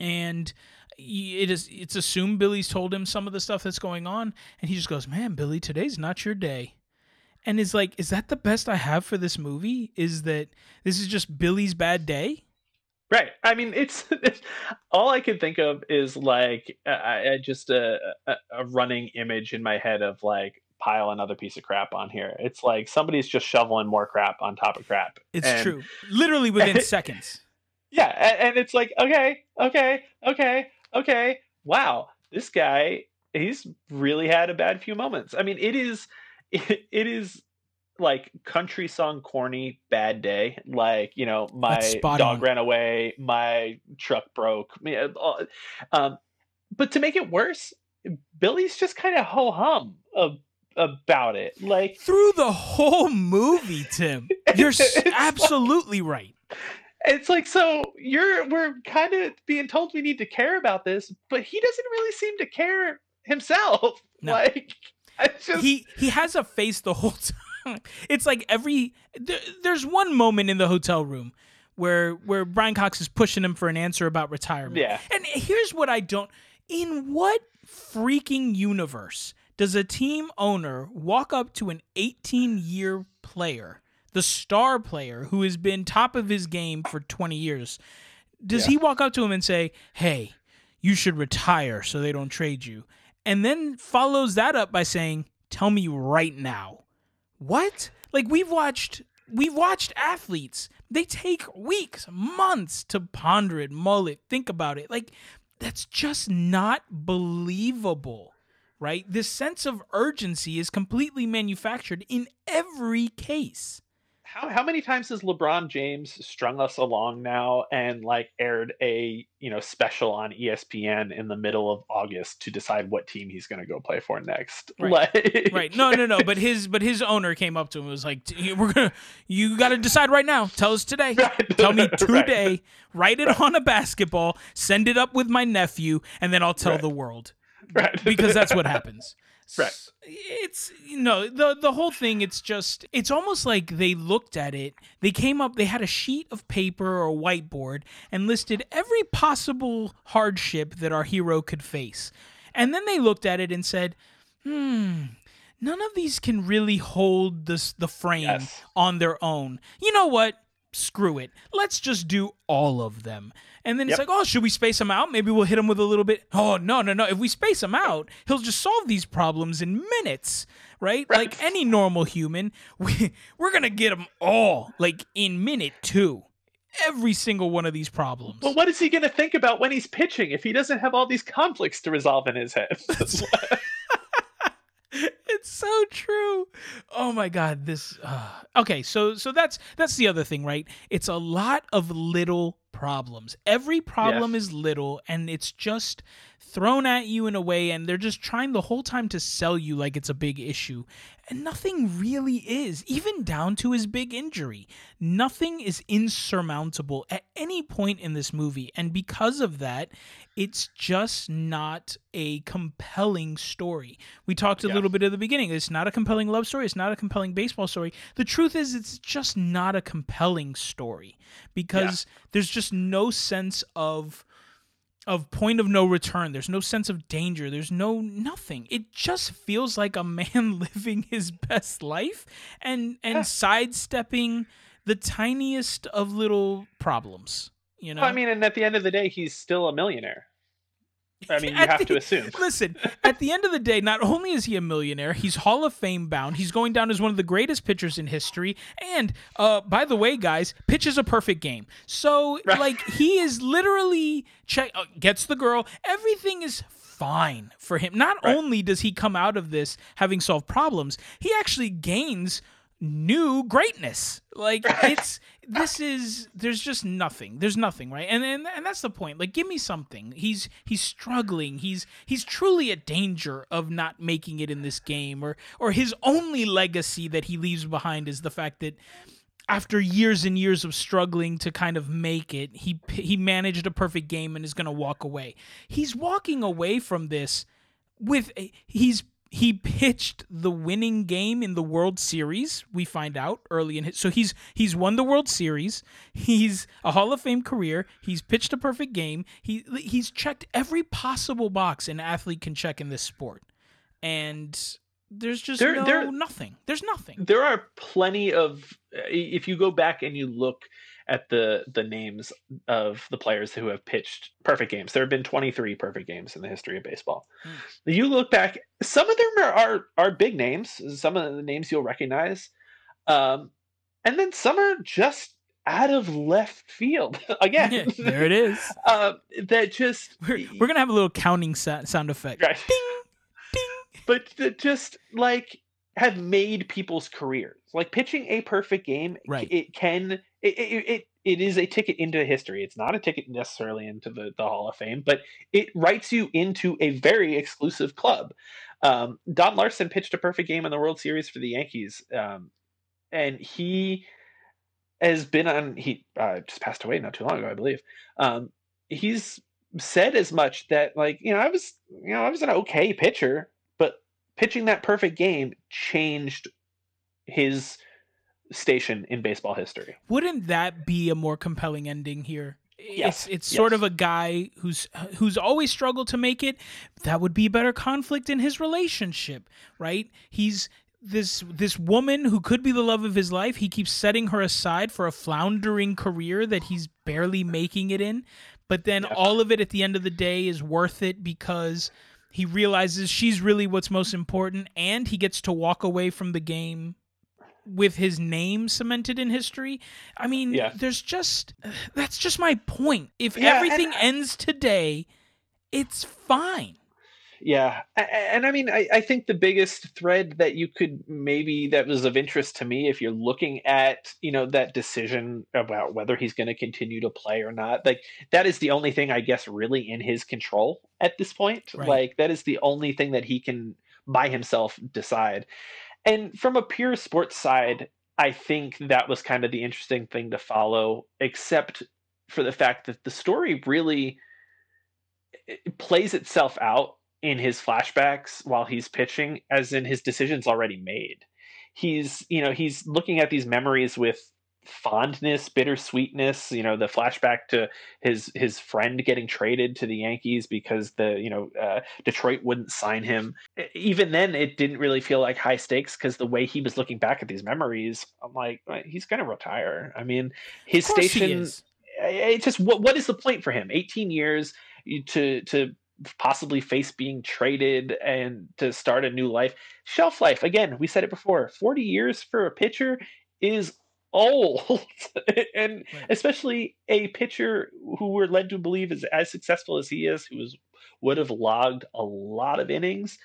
and it is it's assumed Billy's told him some of the stuff that's going on, and he just goes, "Man, Billy, today's not your day." And is like, is that the best I have for this movie? Is that this is just Billy's bad day? Right. I mean, it's, it's all I can think of is like I just a, a, a running image in my head of like pile another piece of crap on here. It's like somebody's just shoveling more crap on top of crap. It's and, true. Literally within seconds. Yeah, and, and, it's like, okay, okay, okay, okay. Wow, this guy, he's really had a bad few moments. I mean, it is it, it is like country song corny bad day like you know my dog on. ran away my truck broke uh, um, but to make it worse billy's just kind of ho hum of about it. Like through the whole movie, Tim. You're absolutely right. It's like so you're we're kind of being told we need to care about this, but he doesn't really seem to care himself. No. Like just... he he has a face the whole time. it's like every there, there's one moment in the hotel room where where Brian Cox is pushing him for an answer about retirement. Yeah. And here's what I don't in what freaking universe does a team owner walk up to an 18 year player, the star player who has been top of his game for 20 years? Does Yeah. he walk up to him and say, "Hey, you should retire so they don't trade you," and then follows that up by saying, "Tell me right now." What? Like we've watched we've watched athletes. They take weeks, months to ponder it, mull it, think about it. Like that's just not believable. Right? This sense of urgency is completely manufactured in every case. How how many times has LeBron James strung us along now and like aired a you know special on ESPN in the middle of August to decide what team he's going to go play for next? Right. Like- Right. No, no, no. But his but his owner came up to him and was like, "We're gonna, you got to decide right now. Tell us today. Right. Tell me Right. today. Write it on a basketball. Send it up with my nephew, and then I'll tell Right. the world right. because that's what happens." Right. It's you know the the whole thing. It's just it's almost like they looked at it. They came up. They had a sheet of paper or a whiteboard and listed every possible hardship that our hero could face, and then they looked at it and said, "Hmm." None of these can really hold this the frame Yes. on their own. You know what? Screw it. Let's just do all of them. And then it's like, oh, should we space him out? Maybe we'll hit him with a little bit. Oh, no, no, no. If we space him out, he'll just solve these problems in minutes, right? Right. Like any normal human, we, we're going to get them all, like in minute two. Every single one of these problems. But what is he going to think about when he's pitching if he doesn't have all these conflicts to resolve in his head? it's so true. Oh my god this uh, okay so so that's that's the other thing right? It's a lot of little problems every problem is little and it's just thrown at you in a way and they're just trying the whole time to sell you like it's a big issue and nothing really is even down to his big injury nothing is insurmountable at any point in this movie and because of that it's just not a compelling story. We talked a Yeah. little bit at the beginning. It's not a compelling love story. It's not a compelling baseball story. The truth is, it's just not a compelling story because there's just no sense of of point of no return. There's no sense of danger. There's no nothing. It just feels like a man living his best life and and Yeah. sidestepping the tiniest of little problems. You know, Well, I mean, and at the end of the day, he's still a millionaire. I mean, you have the- to assume. Listen, at the end of the day, not only is he a millionaire, he's Hall of Fame bound. He's going down as one of the greatest pitchers in history. And uh, by the way, guys, pitches a perfect game. So Right. like he is literally check uh, gets the girl. Everything is fine for him. Not Right. only does he come out of this having solved problems, he actually gains new greatness. Like it's this is there's just nothing. There's nothing, right? And and and that's the point. Like give me something. He's he's struggling. He's he's truly a danger of not making it in this game or or his only legacy that he leaves behind is the fact that after years and years of struggling to kind of make it, he he managed a perfect game and is going to walk away. He's walking away from this with a, he's he pitched the winning game in the World Series. We find out early in his so he's he's won the World Series. He's a Hall of Fame career. He's pitched a perfect game. He he's checked every possible box an athlete can check in this sport, and there's just There- no there- nothing. There's nothing. there are plenty of if you go back and you look at the the names of the players who have pitched perfect games there have been 23 perfect games in the history of baseball you look back some of them are, are are big names some of the names you'll recognize um and then some are just out of left field again Yeah, there it is. uh, that just We're, we're gonna have a little counting sound effect. right Ding. but just like have made people's careers. Like pitching a perfect game, Right. it can it, it it it is a ticket into history. It's not a ticket necessarily into the, the Hall of Fame, but it writes you into a very exclusive club. Um, Don Larsen pitched a perfect game in the World Series for the Yankees, um, and he has been on. He uh, just passed away not too long ago, I believe. Um, he's said as much that like you know I was you know I was an okay pitcher, pitching that perfect game changed his station in baseball history. Wouldn't that be a more compelling ending here? Yes, It's it's yes. sort of a guy who's who's always struggled to make it. That would be better conflict in his relationship, right? He's this this woman who could be the love of his life. He keeps setting her aside for a floundering career that he's barely making it in. But then all of it at the end of the day is worth it because he realizes she's really what's most important and he gets to walk away from the game with his name cemented in history. I mean, Yeah. there's just that's just my point. If Yeah, everything I- ends today, it's fine. Yeah, and I mean, I, I think the biggest thread that you could maybe that was of interest to me, if you're looking at you know that decision about whether he's going to continue to play or not, like that is the only thing I guess really in his control at this point. Right. Like that is the only thing that he can by himself decide. And from a pure sports side, I think that was kind of the interesting thing to follow, except for the fact that the story really it plays itself out in his flashbacks while he's pitching as in his decisions already made. He's you know he's looking at these memories with fondness bittersweetness you know the flashback to his his friend getting traded to the yankees because the you know uh, detroit wouldn't sign him. Even then it didn't really feel like high stakes because the way he was looking back at these memories i'm like "Uh, he's gonna retire. I mean his Of course he station it's just what what is the point for him? 18 years to to possibly face being traded and to start a new life. Shelf life again we said it before 40 years for a pitcher is old. And Right. especially a pitcher who we're led to believe is as successful as he is who is would have logged a lot of innings.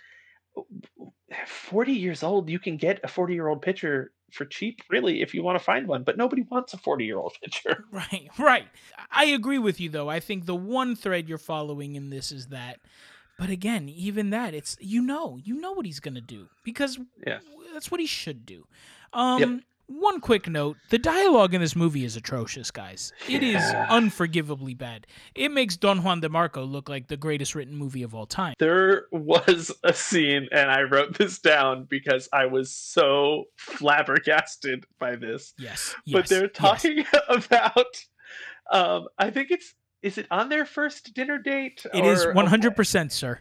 40 years old you can get a 40 year old pitcher for cheap really if you want to find one but nobody wants a 40 year old pitcher Right, right. I agree with you though. I think the one thread you're following in this is that but again, even that it's you know, you know what he's going to do because Yeah. that's what he should do. Um one quick note, the dialogue in this movie is atrocious, guys. It is unforgivably bad. It makes Don Juan DeMarco look like the greatest written movie of all time. there was a scene and i wrote this down because i was so flabbergasted by this Yes. yes but they're yes. talking about um i think it's is it on their first dinner date It is or- 100%, sir.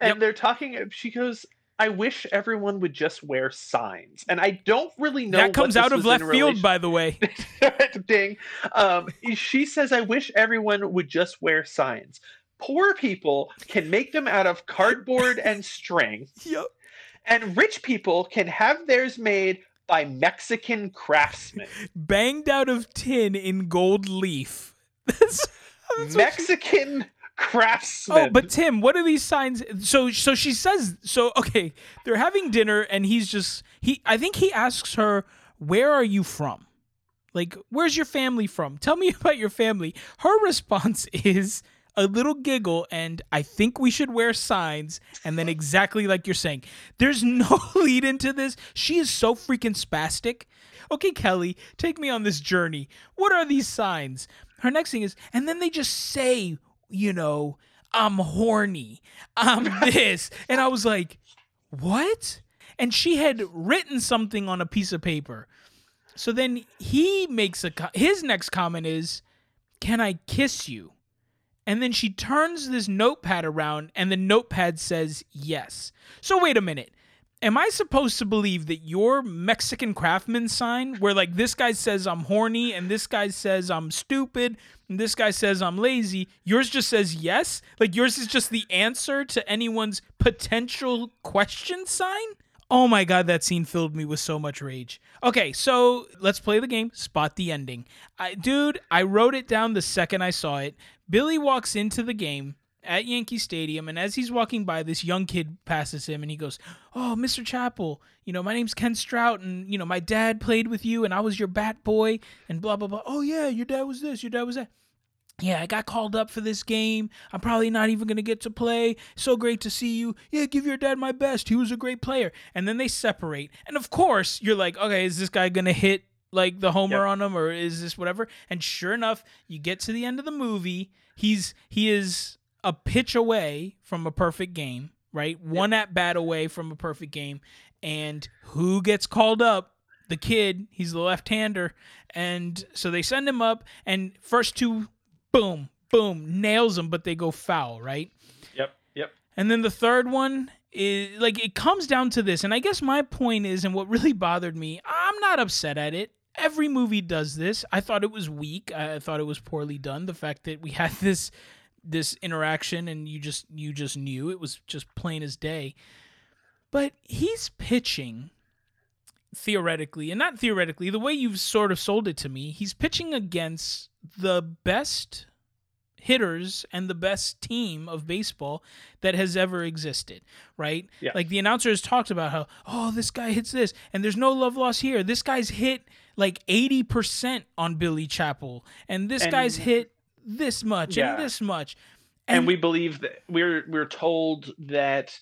and Yep. they're talking she goes i wish everyone would just wear signs and i don't really know that comes out of left field relation- by the way. ding um she says i wish everyone would just wear signs poor people can make them out of cardboard and string yep. and rich people can have theirs made by Mexican craftsmen. Banged out of tin in gold leaf. That's, that's she- Mexican craftsmen. Oh, but Tim, what are these signs? So, so she says. So, okay, they're having dinner, and he's just he. I think he asks her, "Where are you from? Like, where's your family from? Tell me about your family." Her response is a little giggle, and I think we should wear signs. And then exactly like you're saying, there's no lead into this. She is so freaking spastic. Okay, Kelly, take me on this journey. What are these signs? Her next thing is, and then they just say, you know, I'm horny. I'm this. and I was like, what? And she had written something on a piece of paper. So then he makes a co- his next comment is, "Can I kiss you?" And then she turns this notepad around and the notepad says yes. So wait a minute. Am I supposed to believe that your Mexican craftsman sign, where like this guy says I'm horny and this guy says I'm stupid and this guy says I'm lazy, yours just says yes? Like yours is just the answer to anyone's potential question sign? Oh my god, that scene filled me with so much rage. Okay, so let's play the game. Spot the ending. I, dude, I wrote it down the second I saw it. Billy walks into the game at Yankee Stadium, and as he's walking by, this young kid passes him, and he goes, "Oh, Mr. Chapel, you know my name's Ken Strout, and you know my dad played with you, and I was your bat boy, and blah blah blah. Oh yeah, your dad was this, your dad was that." Yeah, I got called up for this game. I'm probably not even going to get to play. So great to see you. Yeah, give your dad my best. He was a great player. And then they separate. And of course, you're like, okay, is this guy going to hit like the homer Yep. on him or is this whatever? And sure enough, you get to the end of the movie. He's he is a pitch away from a perfect game, right? One at bat away from a perfect game. And who gets called up the kid, he's the left-hander, and so they send him up, and first two, boom, boom, nails them, but they go foul, right? Yep, yep. And then the third one is like it comes down to this, and I guess my point is, and what really bothered me, I'm not upset at it. Every movie does this. I thought it was weak. I thought it was poorly done. The fact that we had this this interaction and you just you just knew it was just plain as day. But he's pitching theoretically, and not theoretically, the way you've sort of sold it to me, he's pitching against the best hitters and the best team of baseball that has ever existed, right? Yeah. Like the announcers talked about how, oh, this guy hits this, and there's no love loss here. This guy's hit like 80% on Billy Chapel, and this And- guy's hit this much Yeah. and this much. and, we believe that we're we're told that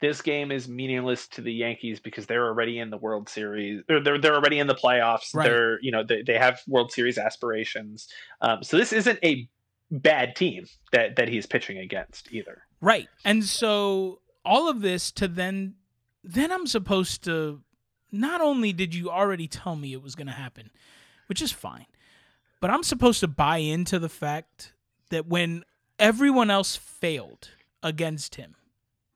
this game is meaningless to the Yankees because they're already in the World Series. They're they're already in the playoffs. Right. They're you know they, they have World Series aspirations. Um, so this isn't a bad team that that he's pitching against either. Right. And so all of this to then then I'm supposed to not only did you already tell me it was going to happen, which is fine, but I'm supposed to buy into the fact that when everyone else failed against him,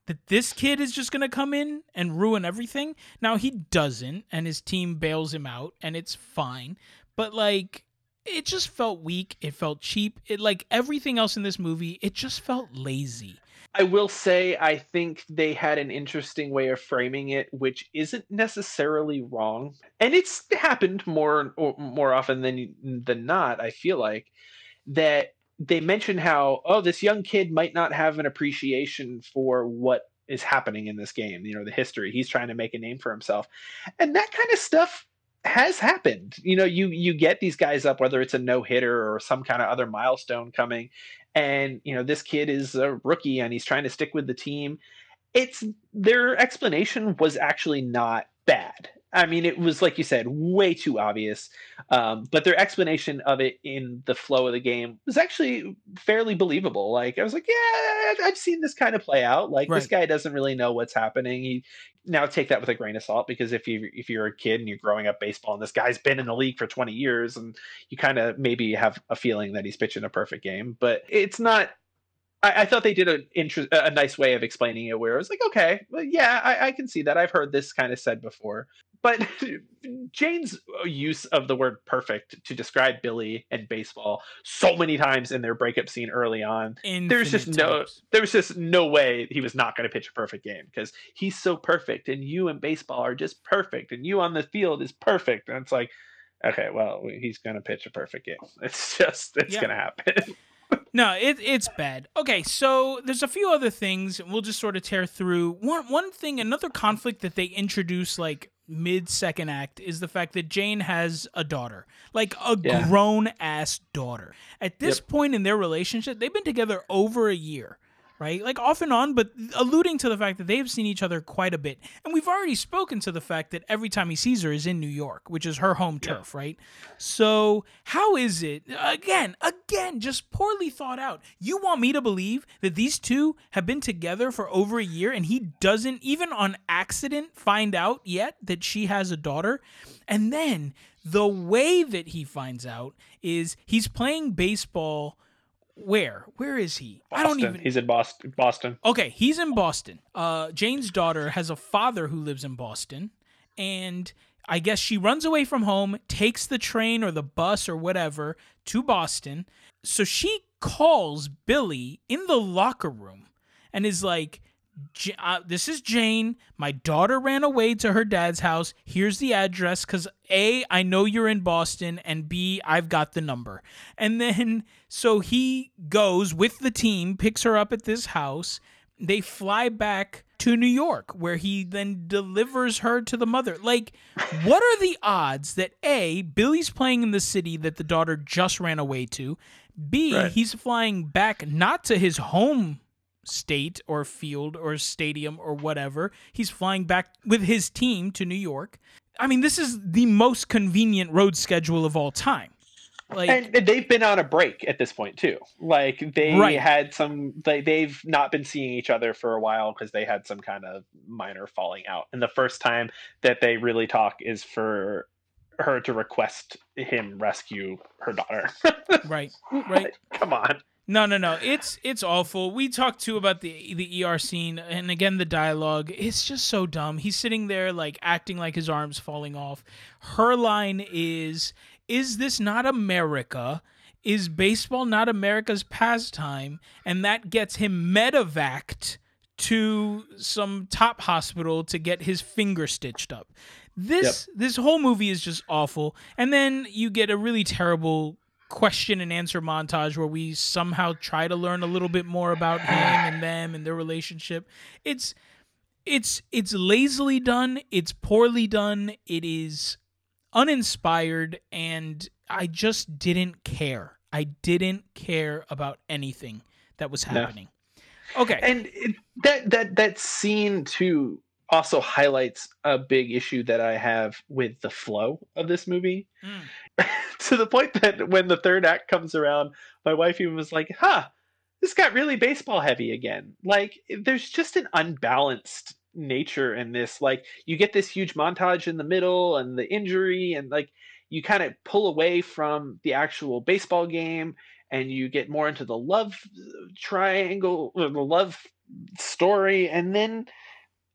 that this kid is just going to come in and ruin everything. Now he doesn't and his team bails him out and it's fine, but like it just felt weak, it felt cheap. It like everything else in this movie, it just felt lazy. I will say I think they had an interesting way of framing it, which isn't necessarily wrong, and it's happened more more often than than not. I feel like that they mention how oh this young kid might not have an appreciation for what is happening in this game. You know the history. He's trying to make a name for himself, and that kind of stuff has happened. You know, you you get these guys up whether it's a no hitter or some kind of other milestone coming, and you know this kid is a rookie and he's trying to stick with the team. It's their explanation was actually not bad. I mean, it was like you said, way too obvious. Um, but their explanation of it in the flow of the game was actually fairly believable. Like I was like, yeah, I've- seen this kind of play out. Like this guy doesn't really know what's happening. He now take that with a grain of salt because if you if you're a kid and you're growing up baseball and this guy's been in the league for 20 years and you kind of maybe have a feeling that he's pitching a perfect game, but it's not. I, I thought they did a inter- a nice way of explaining it, where I was like, okay, well, yeah, I, I can see that. I've heard this kind of said before, but Jane's use of the word "perfect" to describe Billy and baseball so many times in their breakup scene early on, there's just no times. there was just no way he was not going to pitch a perfect game because he's so perfect and you and baseball are just perfect and you on the field is perfect and it's like okay well he's going to pitch a perfect game it's just it's Yeah. going to happen No, it, it's bad. Okay, so there's a few other things. We'll just sort of tear through. One one thing, another conflict that they introduce like mid second act is the fact that Jane has a daughter, like a Yeah. grown ass daughter. At this Yep. point in their relationship, they've been together over a year. Right, like off and on, but alluding to the fact that they've seen each other quite a bit, and we've already spoken to the fact that every time he sees her is in New York, which is her home Yeah. turf, right? So how is it again, again, just poorly thought out? You want me to believe that these two have been together for over a year and he doesn't even on accident find out yet that she has a daughter? And then the way that he finds out is he's playing baseball where? Where is he? I don't even he's in boston boston Okay, he's in Boston. Uh, Jane's daughter has a father who lives in Boston, and I guess she runs away from home, takes the train or the bus or whatever to Boston. So she calls Billy in the locker room and is like, "J- uh, "This is Jane. My daughter ran away to her dad's house. Here's the address because A, I know you're in Boston, and B, I've got the number. And then so he goes with the team, picks her up at this house. They fly back to New York, where he then delivers her to the mother. Like, what are the odds that A, Billy's playing in the city that the daughter just ran away to? B, Right. he's flying back not to his home state or field or stadium or whatever. He's flying back with his team to New York. I mean, this is the most convenient road schedule of all time. Like and they've been on a break at this point too. Like they Right. had some, they, they've not been seeing each other for a while because they had some kind of minor falling out. And the first time that they really talk is for her to request him rescue her daughter. right, right. Come on. No, no, no. It's it's awful. We talked too about the the ER scene, and again the dialogue. It's just so dumb. He's sitting there like acting like his arms falling off. Her line is, "Is this not America? Is baseball not America's pastime?" And that gets him medevaced to some top hospital to get his finger stitched up. This this whole movie is just awful. And then you get a really terrible question and answer montage where we somehow try to learn a little bit more about him and them and their relationship. It's it's it's lazily done, it's poorly done, it is uninspired and I just didn't care. I didn't care about anything that was No. happening. Okay. and it, that that that scene too also highlights a big issue that I have with the flow of this movie. Mm. to the point that when the third act comes around, my wife even was like, "Huh, this got really baseball heavy again." Like, there's just an unbalanced nature in this. Like, you get this huge montage in the middle, and the injury, and like, you kind of pull away from the actual baseball game, and you get more into the love triangle, or the love story, and then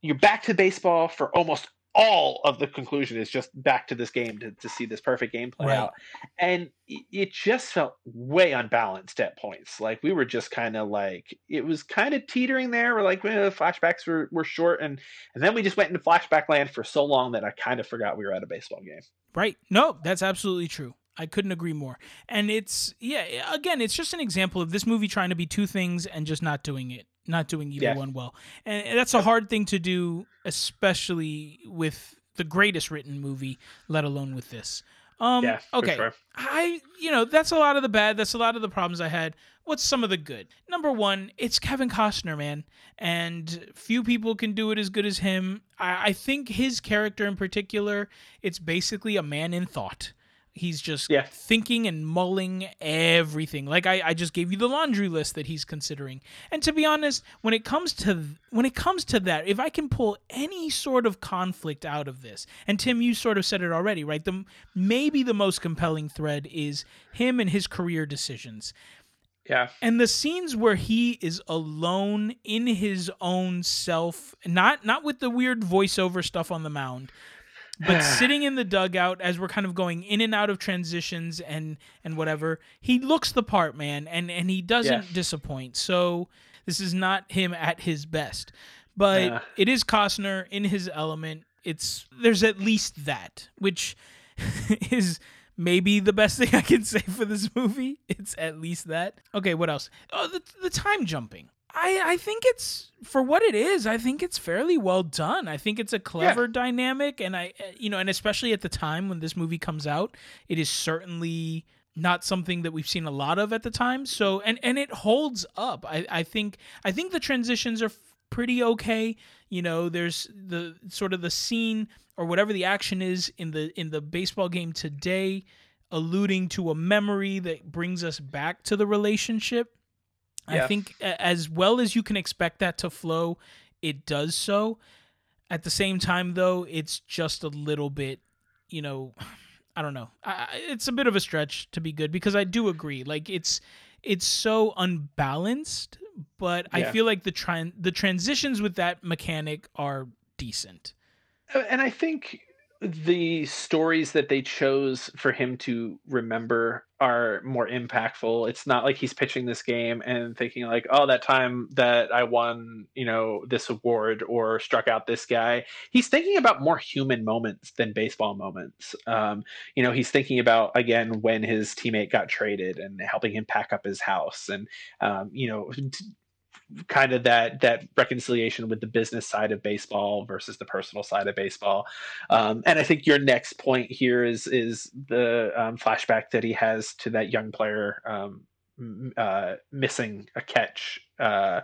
you're back to baseball for almost all of the conclusion is just back to this game to, to see this perfect game play Right. out and it- just felt way unbalanced at points like we were just kind of like it was kind of teetering there we're like eh, flashbacks were, were short and and then we just went into flashback land for so long that i kind of forgot we were at a baseball game Right. No, that's absolutely true. I couldn't agree more. And it's yeah, again, it's just an example of this movie trying to be two things and just not doing it, not doing either Yeah. one well. And that's a hard thing to do, especially with the greatest written movie, let alone with this. Um yeah okay. sure. I, you know, that's a lot of the bad. That's a lot of the problems I had. What's some of the good? Number one, it's Kevin Costner, man, and few people can do it as good as him. I, I think his character in particular, it's basically a man in thought. He's just Yeah. thinking and mulling everything. Like I, I just gave you the laundry list that he's considering. And to be honest, when it comes to when it comes to that, if I can pull any sort of conflict out of this, and Tim, you sort of said it already, right? The maybe the most compelling thread is him and his career decisions. yeah And the scenes where he is alone in his own self, not not with the weird voiceover stuff on the mound, but sitting in the dugout as we're kind of going in and out of transitions and and whatever, he looks the part, man, and and he doesn't Yeah. disappoint. So this is not him at his best, but Yeah. it is Costner in his element. It's there's at least that, which is maybe the best thing I can say for this movie. It's at least that. Okay, what else? Oh, the the time jumping. I, I think it's for what it is. I think it's fairly well done. I think it's a clever dynamic, and I, uh, you know, and especially at the time when this movie comes out, it is certainly not something that we've seen a lot of at the time. So, and and it holds up. I, I think I think the transitions are pretty okay. You know, there's the sort of the scene or whatever the action is in the in the baseball game today, alluding to a memory that brings us back to the relationship. I think as well as you can expect that to flow, it does so. At the same time, though, it's just a little bit, you know, I don't know. I, it's a bit of a stretch to be good because I do agree. Like it's it's so unbalanced, but I feel like the tran the transitions with that mechanic are decent. Uh, and I think the stories that they chose for him to remember are more impactful. It's not like he's pitching this game and thinking like, "Oh, that time that I won, you know, this award or struck out this guy." He's thinking about more human moments than baseball moments. Um, you know, he's thinking about again when his teammate got traded and helping him pack up his house, and um, you know, kind of that that reconciliation with the business side of baseball versus the personal side of baseball. Um, and I think your next point here is is the um, flashback that he has to that young player um, uh, missing a catch. Uh,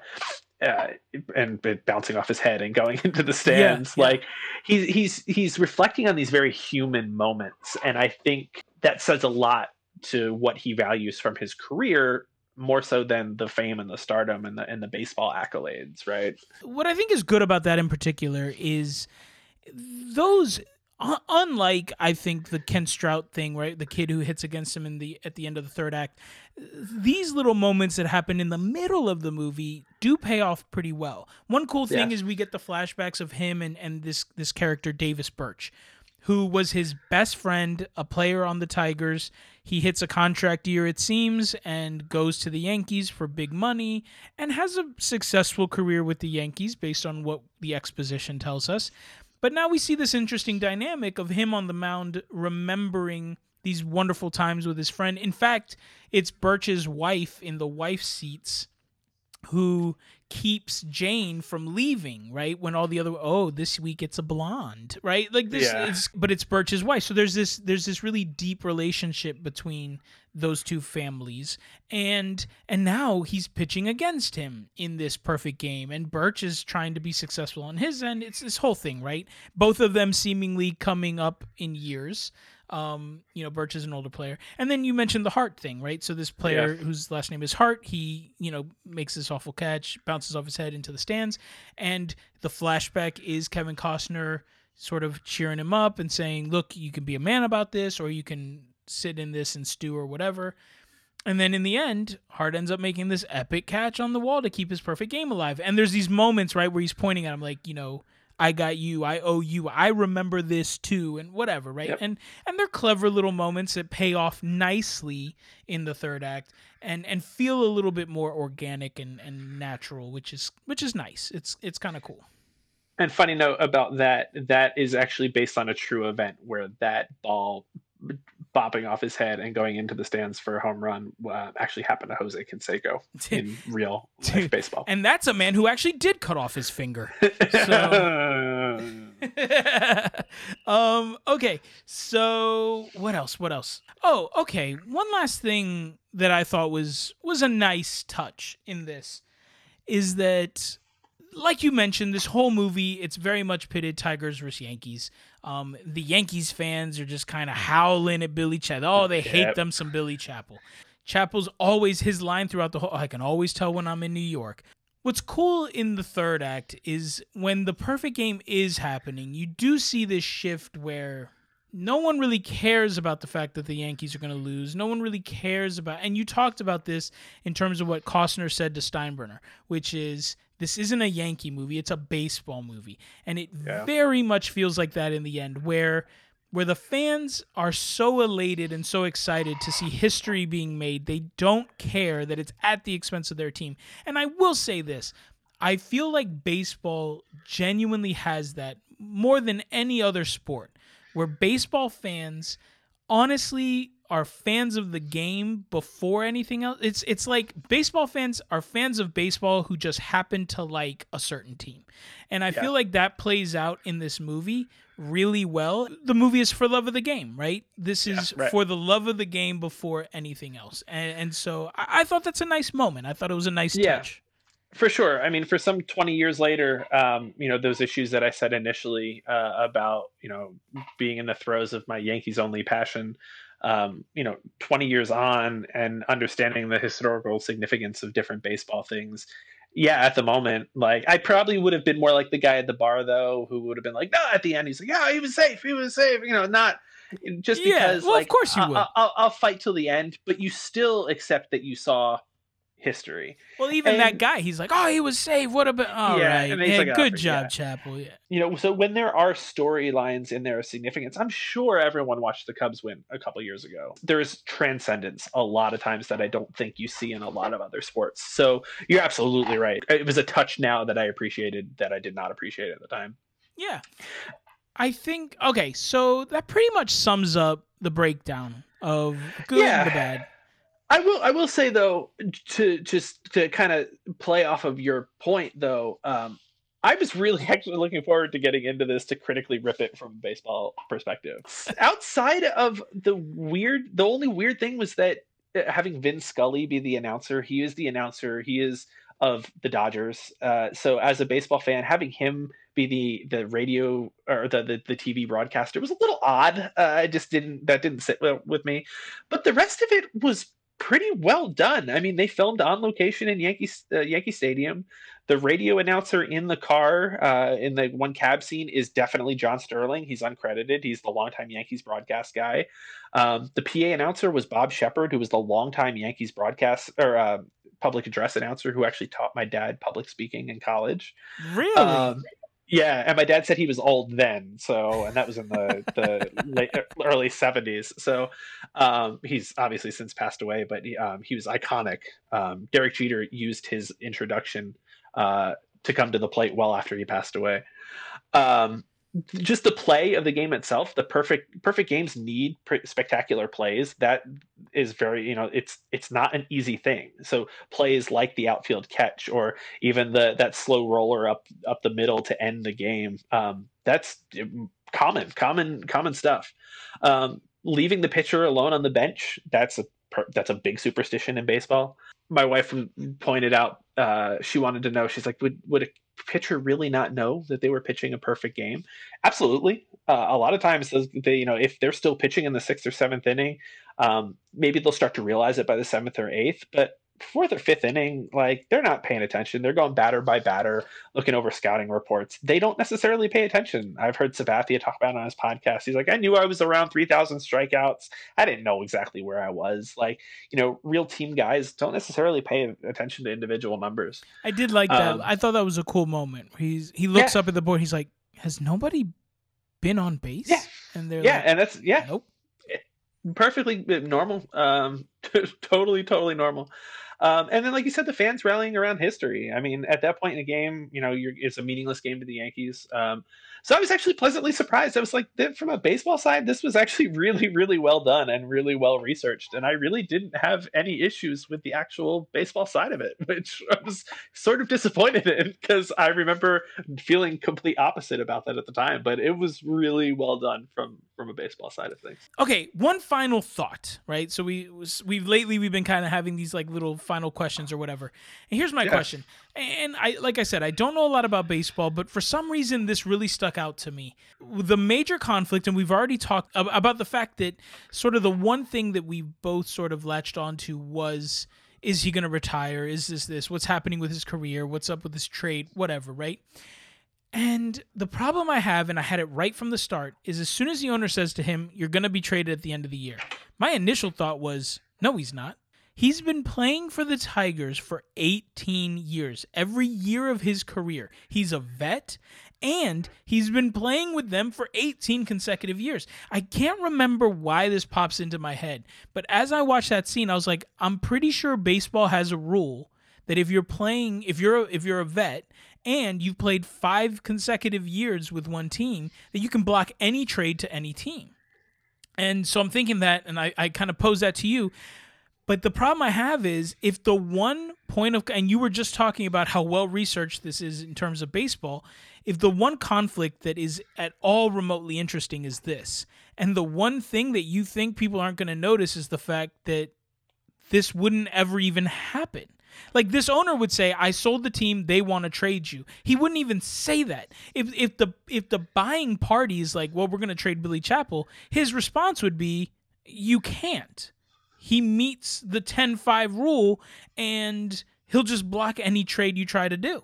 uh, and bouncing off his head and going into the stands, yeah. like he's he's he's reflecting on these very human moments, and I think that says a lot to what he values from his career more so than the fame and the stardom and the and the baseball accolades, right? What I think is good about that in particular is those uh, unlike I think the Ken Strout thing, right? The kid who hits against him in the at the end of the third act. These little moments that happen in the middle of the movie do pay off pretty well. One cool thing yeah. is we get the flashbacks of him and and this this character Davis Birch, who was his best friend, a player on the Tigers. He hits a contract year, it seems, and goes to the Yankees for big money and has a successful career with the Yankees based on what the exposition tells us. But now we see this interesting dynamic of him on the mound remembering these wonderful times with his friend. In fact, it's Birch's wife in the wife seats who keeps Jane from leaving, right? When all the other oh, this week it's a blonde, right? Like this yeah. is but it's Birch's wife. So there's this there's this really deep relationship between those two families and and now he's pitching against him in this perfect game and Birch is trying to be successful on his end. It's this whole thing, right? Both of them seemingly coming up in years. Um, you know, Birch is an older player. And then you mentioned the Hart thing, right? So this player yeah. whose last name is Hart, he, you know, makes this awful catch, bounces off his head into the stands, and the flashback is Kevin Costner sort of cheering him up and saying, "Look, you can be a man about this or you can sit in this and stew or whatever." And then in the end, Hart ends up making this epic catch on the wall to keep his perfect game alive. And there's these moments, right, where he's pointing at him like, you know, I got you, I owe you, I remember this too, and whatever, right? Yep. And and they're clever little moments that pay off nicely in the third act and and feel a little bit more organic and, and natural, which is which is nice. It's it's kind of cool. And funny note about that, that is actually based on a true event where that ball bopping off his head and going into the stands for a home run uh, actually happened to Jose Canseco in real life baseball. And that's a man who actually did cut off his finger. So. um, okay, so what else? What else? Oh, okay. One last thing that I thought was was a nice touch in this is that like you mentioned, this whole movie, it's very much pitted Tigers versus Yankees. Um, the Yankees fans are just kind of howling at Billy Chapel. Oh, they hate yep. them some Billy Chapel. Chapel's always his line throughout the whole. I can always tell when I'm in New York. What's cool in the third act is when the perfect game is happening, you do see this shift where no one really cares about the fact that the Yankees are going to lose. No one really cares about, and you talked about this in terms of what Costner said to Steinbrenner, which is this isn't a Yankee movie; it's a baseball movie, and it yeah. very much feels like that in the end, where where the fans are so elated and so excited to see history being made, they don't care that it's at the expense of their team. And I will say this: I feel like baseball genuinely has that more than any other sport, where baseball fans honestly are fans of the game before anything else. It's it's like baseball fans are fans of baseball who just happen to like a certain team. And I yeah. feel like that plays out in this movie really well. The movie is for love of the game, right? This is yeah, right. for the love of the game before anything else. And, and so I, I, thought that's a nice moment. I thought it was a nice yeah. touch. For sure. I mean, for some 20 years later, um, you know, those issues that I said initially uh, about, you know, being in the throes of my Yankees only passion, um, you know, 20 years on and understanding the historical significance of different baseball things. Yeah, at the moment, like I probably would have been more like the guy at the bar though, who would have been like, no, at the end, he's like, yeah, he was safe, he was safe, you know, not just because, yeah, well, like, of course you would. I'll, I'll, I'll fight till the end, but you still accept that you saw history. Well, even and, that guy, he's like, "Oh, he was saved. What about? All yeah, right, oh, yeah, like, good oh, job, yeah. Chapel." Yeah. You know, so when there are storylines in their significance, I'm sure everyone watched the Cubs win a couple years ago. There's transcendence a lot of times that I don't think you see in a lot of other sports. So you're absolutely right. It was a touch now that I appreciated that I did not appreciate at the time. Yeah. I think okay, so that pretty much sums up the breakdown of good yeah. and the bad. I will. I will say though, to just to kind of play off of your point though, um, I was really actually looking forward to getting into this to critically rip it from a baseball perspective. Outside of the weird, the only weird thing was that uh, having Vin Scully be the announcer, he is the announcer. He is of the Dodgers. Uh, so as a baseball fan, having him be the the radio or the the, the TV broadcaster was a little odd. Uh, I just didn't that didn't sit well with me, but the rest of it was pretty well done. I mean, they filmed on location in Yankee uh, Yankee Stadium. The radio announcer in the car uh, in the one cab scene is definitely John Sterling. He's uncredited. He's the longtime Yankees broadcast guy. Um, the PA announcer was Bob Sheppard, who was the longtime Yankees broadcast or uh, public address announcer who actually taught my dad public speaking in college. Really? Um, yeah, and my dad said he was old then, so and that was in the the late, early seventies. So um, he's obviously since passed away, but he, um, he was iconic. Um, Derek Jeter used his introduction uh, to come to the plate well after he passed away. Um, just the play of the game itself the perfect perfect games need spectacular plays. That is very you know it's it's not an easy thing. So plays like the outfield catch or even the that slow roller up up the middle to end the game um, that's common common common stuff. Um, leaving the pitcher alone on the bench that's a that's a big superstition in baseball. My wife pointed out uh, she wanted to know she's like would would a pitcher really not know that they were pitching a perfect game? Absolutely. Uh, a lot of times, they, you know, if they're still pitching in the sixth or seventh inning, um, maybe they'll start to realize it by the seventh or eighth. But fourth or fifth inning, like they're not paying attention. They're going batter by batter, looking over scouting reports. They don't necessarily pay attention. I've heard Sabathia talk about on his podcast. He's like, I knew I was around 3,000 strikeouts. I didn't know exactly where I was. Like, you know, real team guys don't necessarily pay attention to individual numbers. I did like that. Um, I thought that was a cool moment. He's he looks yeah. up at the board. He's like, has nobody been on base? Yeah. And they're yeah, like, and that's yeah. Nope perfectly normal um totally totally normal um, and then, like you said, the fans rallying around history. I mean, at that point in the game, you know, it's a meaningless game to the Yankees. Um, so I was actually pleasantly surprised. I was like, from a baseball side, this was actually really, really well done and really well researched. And I really didn't have any issues with the actual baseball side of it, which I was sort of disappointed in because I remember feeling complete opposite about that at the time. But it was really well done from from a baseball side of things. Okay, one final thought, right? So we we've lately we've been kind of having these like little final questions or whatever. And here's my yeah. question. And I like I said, I don't know a lot about baseball, but for some reason this really stuck out to me. The major conflict, and we've already talked about the fact that sort of the one thing that we both sort of latched onto was is he going to retire? Is this this? What's happening with his career? What's up with his trade? Whatever, right? And the problem I have, and I had it right from the start, is as soon as the owner says to him, You're going to be traded at the end of the year, my initial thought was, No, he's not. He's been playing for the Tigers for 18 years, every year of his career. He's a vet, and he's been playing with them for 18 consecutive years. I can't remember why this pops into my head, but as I watched that scene, I was like, I'm pretty sure baseball has a rule that if you're playing, if you're a, if you're a vet and you've played five consecutive years with one team, that you can block any trade to any team. And so I'm thinking that, and I, I kind of pose that to you. But the problem I have is if the one point of, and you were just talking about how well researched this is in terms of baseball, if the one conflict that is at all remotely interesting is this, and the one thing that you think people aren't going to notice is the fact that this wouldn't ever even happen. Like this owner would say, "I sold the team. They want to trade you." He wouldn't even say that. If if the if the buying party is like, "Well, we're going to trade Billy Chapel," his response would be, "You can't." he meets the 10-5 rule and he'll just block any trade you try to do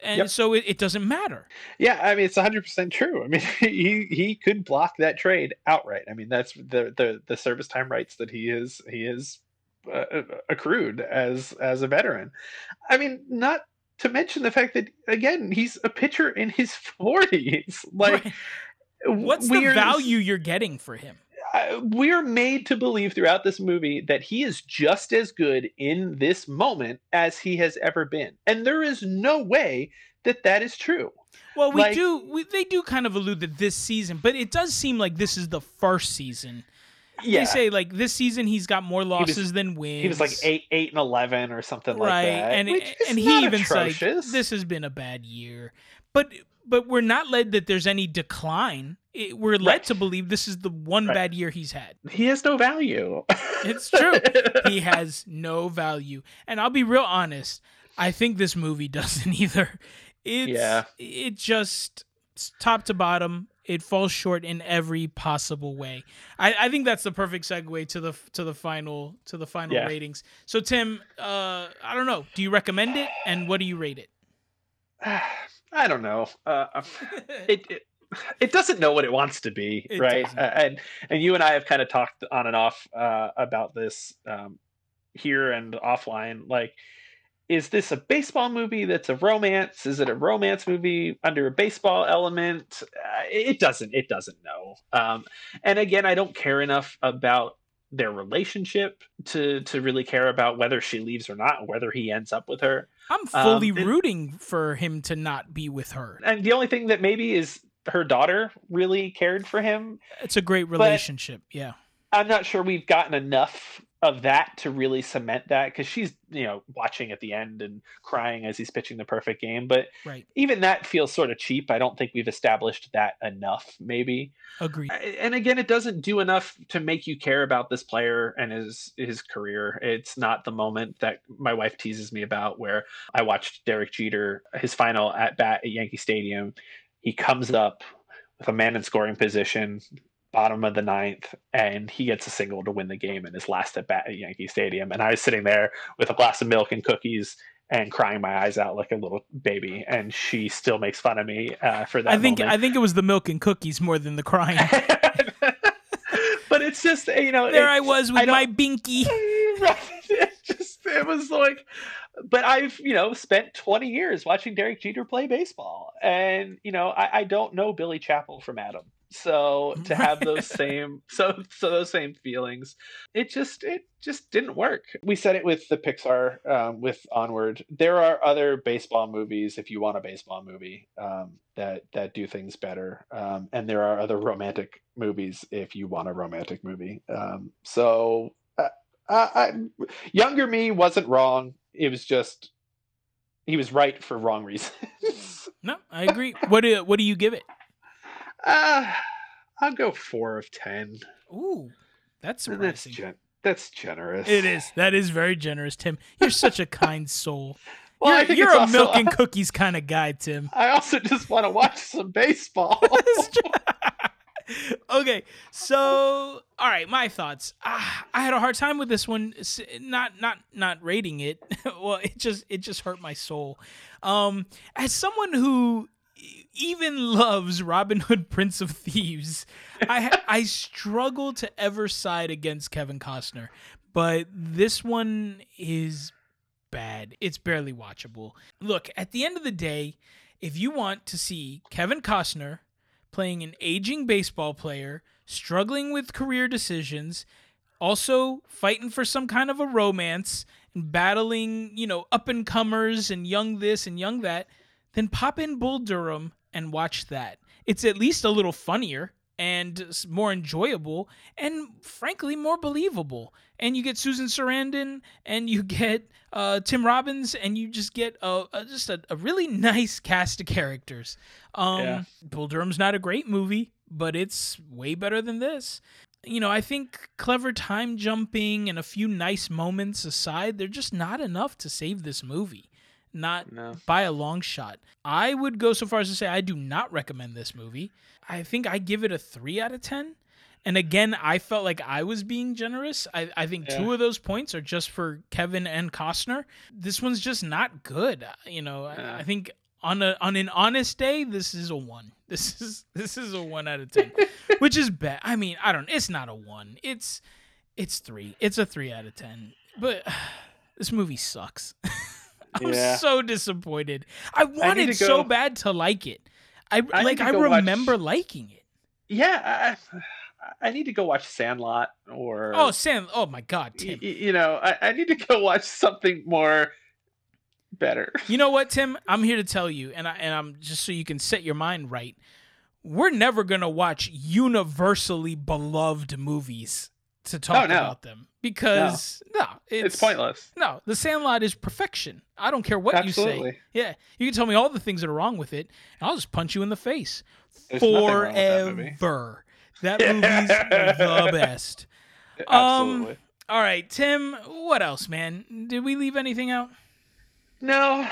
and yep. so it, it, doesn't matter yeah i mean it's 100% true i mean he he could block that trade outright i mean that's the the, the service time rights that he is he is uh, accrued as as a veteran i mean not to mention the fact that again he's a pitcher in his 40s like right. what's the value you're getting for him we're made to believe throughout this movie that he is just as good in this moment as he has ever been. And there is no way that that is true. Well, we like, do we, they do kind of allude that this season, but it does seem like this is the first season. Yeah. They say like this season he's got more losses was, than wins. He was like eight, eight and eleven or something right. like that. And and he even said this has been a bad year. But but we're not led that there's any decline. It, we're led right. to believe this is the one right. bad year he's had. He has no value. it's true. he has no value. And I'll be real honest. I think this movie doesn't either. It's Yeah. it just top to bottom it falls short in every possible way. I, I think that's the perfect segue to the to the final to the final Yeah. ratings. So Tim, uh, I don't know. Do you recommend it, and what do you rate it? I don't know. Uh, it, it it doesn't know what it wants to be, It right? Uh, and and you and I have kind of talked on and off uh, about this um, here and offline. Like, is this a baseball movie that's a romance? Is it a romance movie under a baseball element? Uh, it doesn't. It doesn't know. Um, and again, I don't care enough about their relationship to to really care about whether she leaves or not, whether he ends up with her. I'm fully Um, it- rooting for him to not be with her. And the only thing that maybe is her daughter really cared for him It's a great relationship. Yeah. I'm not sure we've gotten enough of that to really cement that because she's you know watching at the end and crying as he's pitching the perfect game. But Right. even that feels sort of cheap. I don't think we've established that enough maybe. Agree and again it doesn't do enough to make you care about this player and his his career. It's not the moment that my wife teases me about where i watched derek jeter his final at bat at yankee stadium. He comes up with a man in scoring position bottom of the ninth and he gets a single to win the game in his last at bat at yankee stadium and i was sitting there with a glass of milk and cookies and crying my eyes out like a little baby and she still makes fun of me uh, for that I think moment. I think it was the milk and cookies more than the crying. but it's just you know there I was with don't- my binky. right. It just it was like but I've, you know, spent 20 years watching Derek Jeter play baseball. And, you know, I, I don't know Billy Chapel from Adam. So to have those same so so those same feelings, it just it just didn't work. We said it with the Pixar um, with Onward. There are other baseball movies if you want a baseball movie um, that that do things better, um, and there are other romantic movies if you want a romantic movie. Um, so uh, I, I, younger me wasn't wrong. It was just he was right for wrong reasons. No, I agree. What do what do you give it? Uh, I'll go four of ten. Ooh, that's That's gen- that's generous. It is. That is very generous, Tim. You're such a kind soul. Well, you're you're a also- milk and cookies kind of guy, Tim. I also just want to watch some baseball. okay, so all right, my thoughts. Ah, I had a hard time with this one. Not not not rating it. well, it just it just hurt my soul. Um, as someone who even loves Robin Hood, Prince of Thieves, I I struggle to ever side against Kevin Costner, but this one is bad. It's barely watchable. Look, at the end of the day, if you want to see Kevin Costner playing an aging baseball player, struggling with career decisions, also fighting for some kind of a romance and battling, you know, up and comers and young this and young that, then pop in Bull Durham and watch that. It's at least a little funnier and more enjoyable and frankly more believable. And you get Susan Sarandon and you get uh, Tim Robbins and you just get a, a just a, a really nice cast of characters. Um, Yeah. Bull Durham's not a great movie, but it's way better than this. You know, I think clever time jumping and a few nice moments aside, they're just not enough to save this movie. Not no. by a long shot. I would go so far as to say I do not recommend this movie. I think I give it a three out of ten. And again, I felt like I was being generous. I, I think two of those points are just for Kevin and Costner. This one's just not good. Uh, you know, I- Yeah. I think on a on an honest day, this is a one. This is this is a one out of ten, which is bad. I mean, I don't. It's not a one. It's it's three. It's a three out of ten. But this movie sucks. I'm Yeah. so disappointed. I wanted to so go- bad to like it. I, I like. I go watch- remember liking it. Yeah, I, I need to go watch Sandlot or Oh, Sand Oh my God, Tim. y- you know, I, I need to go watch something more better. You know what, Tim? I'm here to tell you, and I and I'm just so you can set your mind right. We're never gonna watch universally beloved movies to talk Oh, no. about them because no, it's, It's, pointless. No, The Sandlot is perfection. I don't care what you say. Yeah, you can tell me all the things that are wrong with it, and I'll just punch you in the face There's with that movie. forever. That movie's the best. Um, Absolutely. All right, Tim. What else, man? Did we leave anything out? No, uh,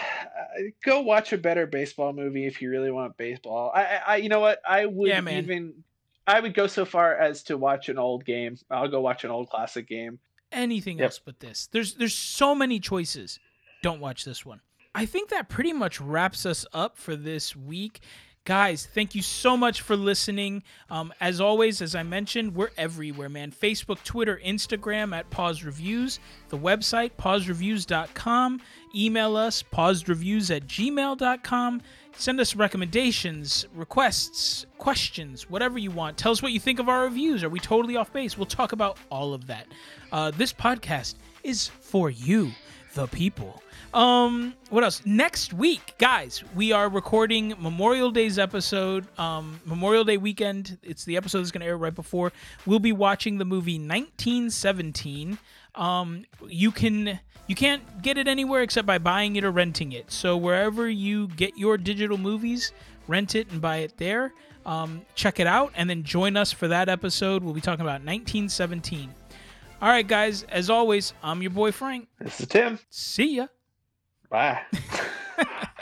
go watch a better baseball movie if you really want baseball. I, I, you know what? I would Yeah, even, I would go so far as to watch an old game. I'll go watch an old classic game. anything Yep. else but this. There's there's so many choices. Don't watch this one. I think that pretty much wraps us up for this week. Guys, thank you so much for listening. Um, as always, as I mentioned, we're everywhere, man. Facebook, Twitter, Instagram at Pause Reviews, the website, pausereviews.com. Email us, pausedreviews at gmail.com. Send us recommendations, requests, questions, whatever you want. Tell us what you think of our reviews. Are we totally off base? We'll talk about all of that. Uh, this podcast is for you, the people. Um, what else? Next week, guys, we are recording Memorial Day's episode. Um, Memorial Day weekend. It's the episode that's going to air right before. We'll be watching the movie 1917. Um, you can you can't get it anywhere except by buying it or renting it. So wherever you get your digital movies, rent it and buy it there. Um, check it out and then join us for that episode. We'll be talking about 1917. All right, guys. As always, I'm your boy Franc. This is Tim. See ya. Bye.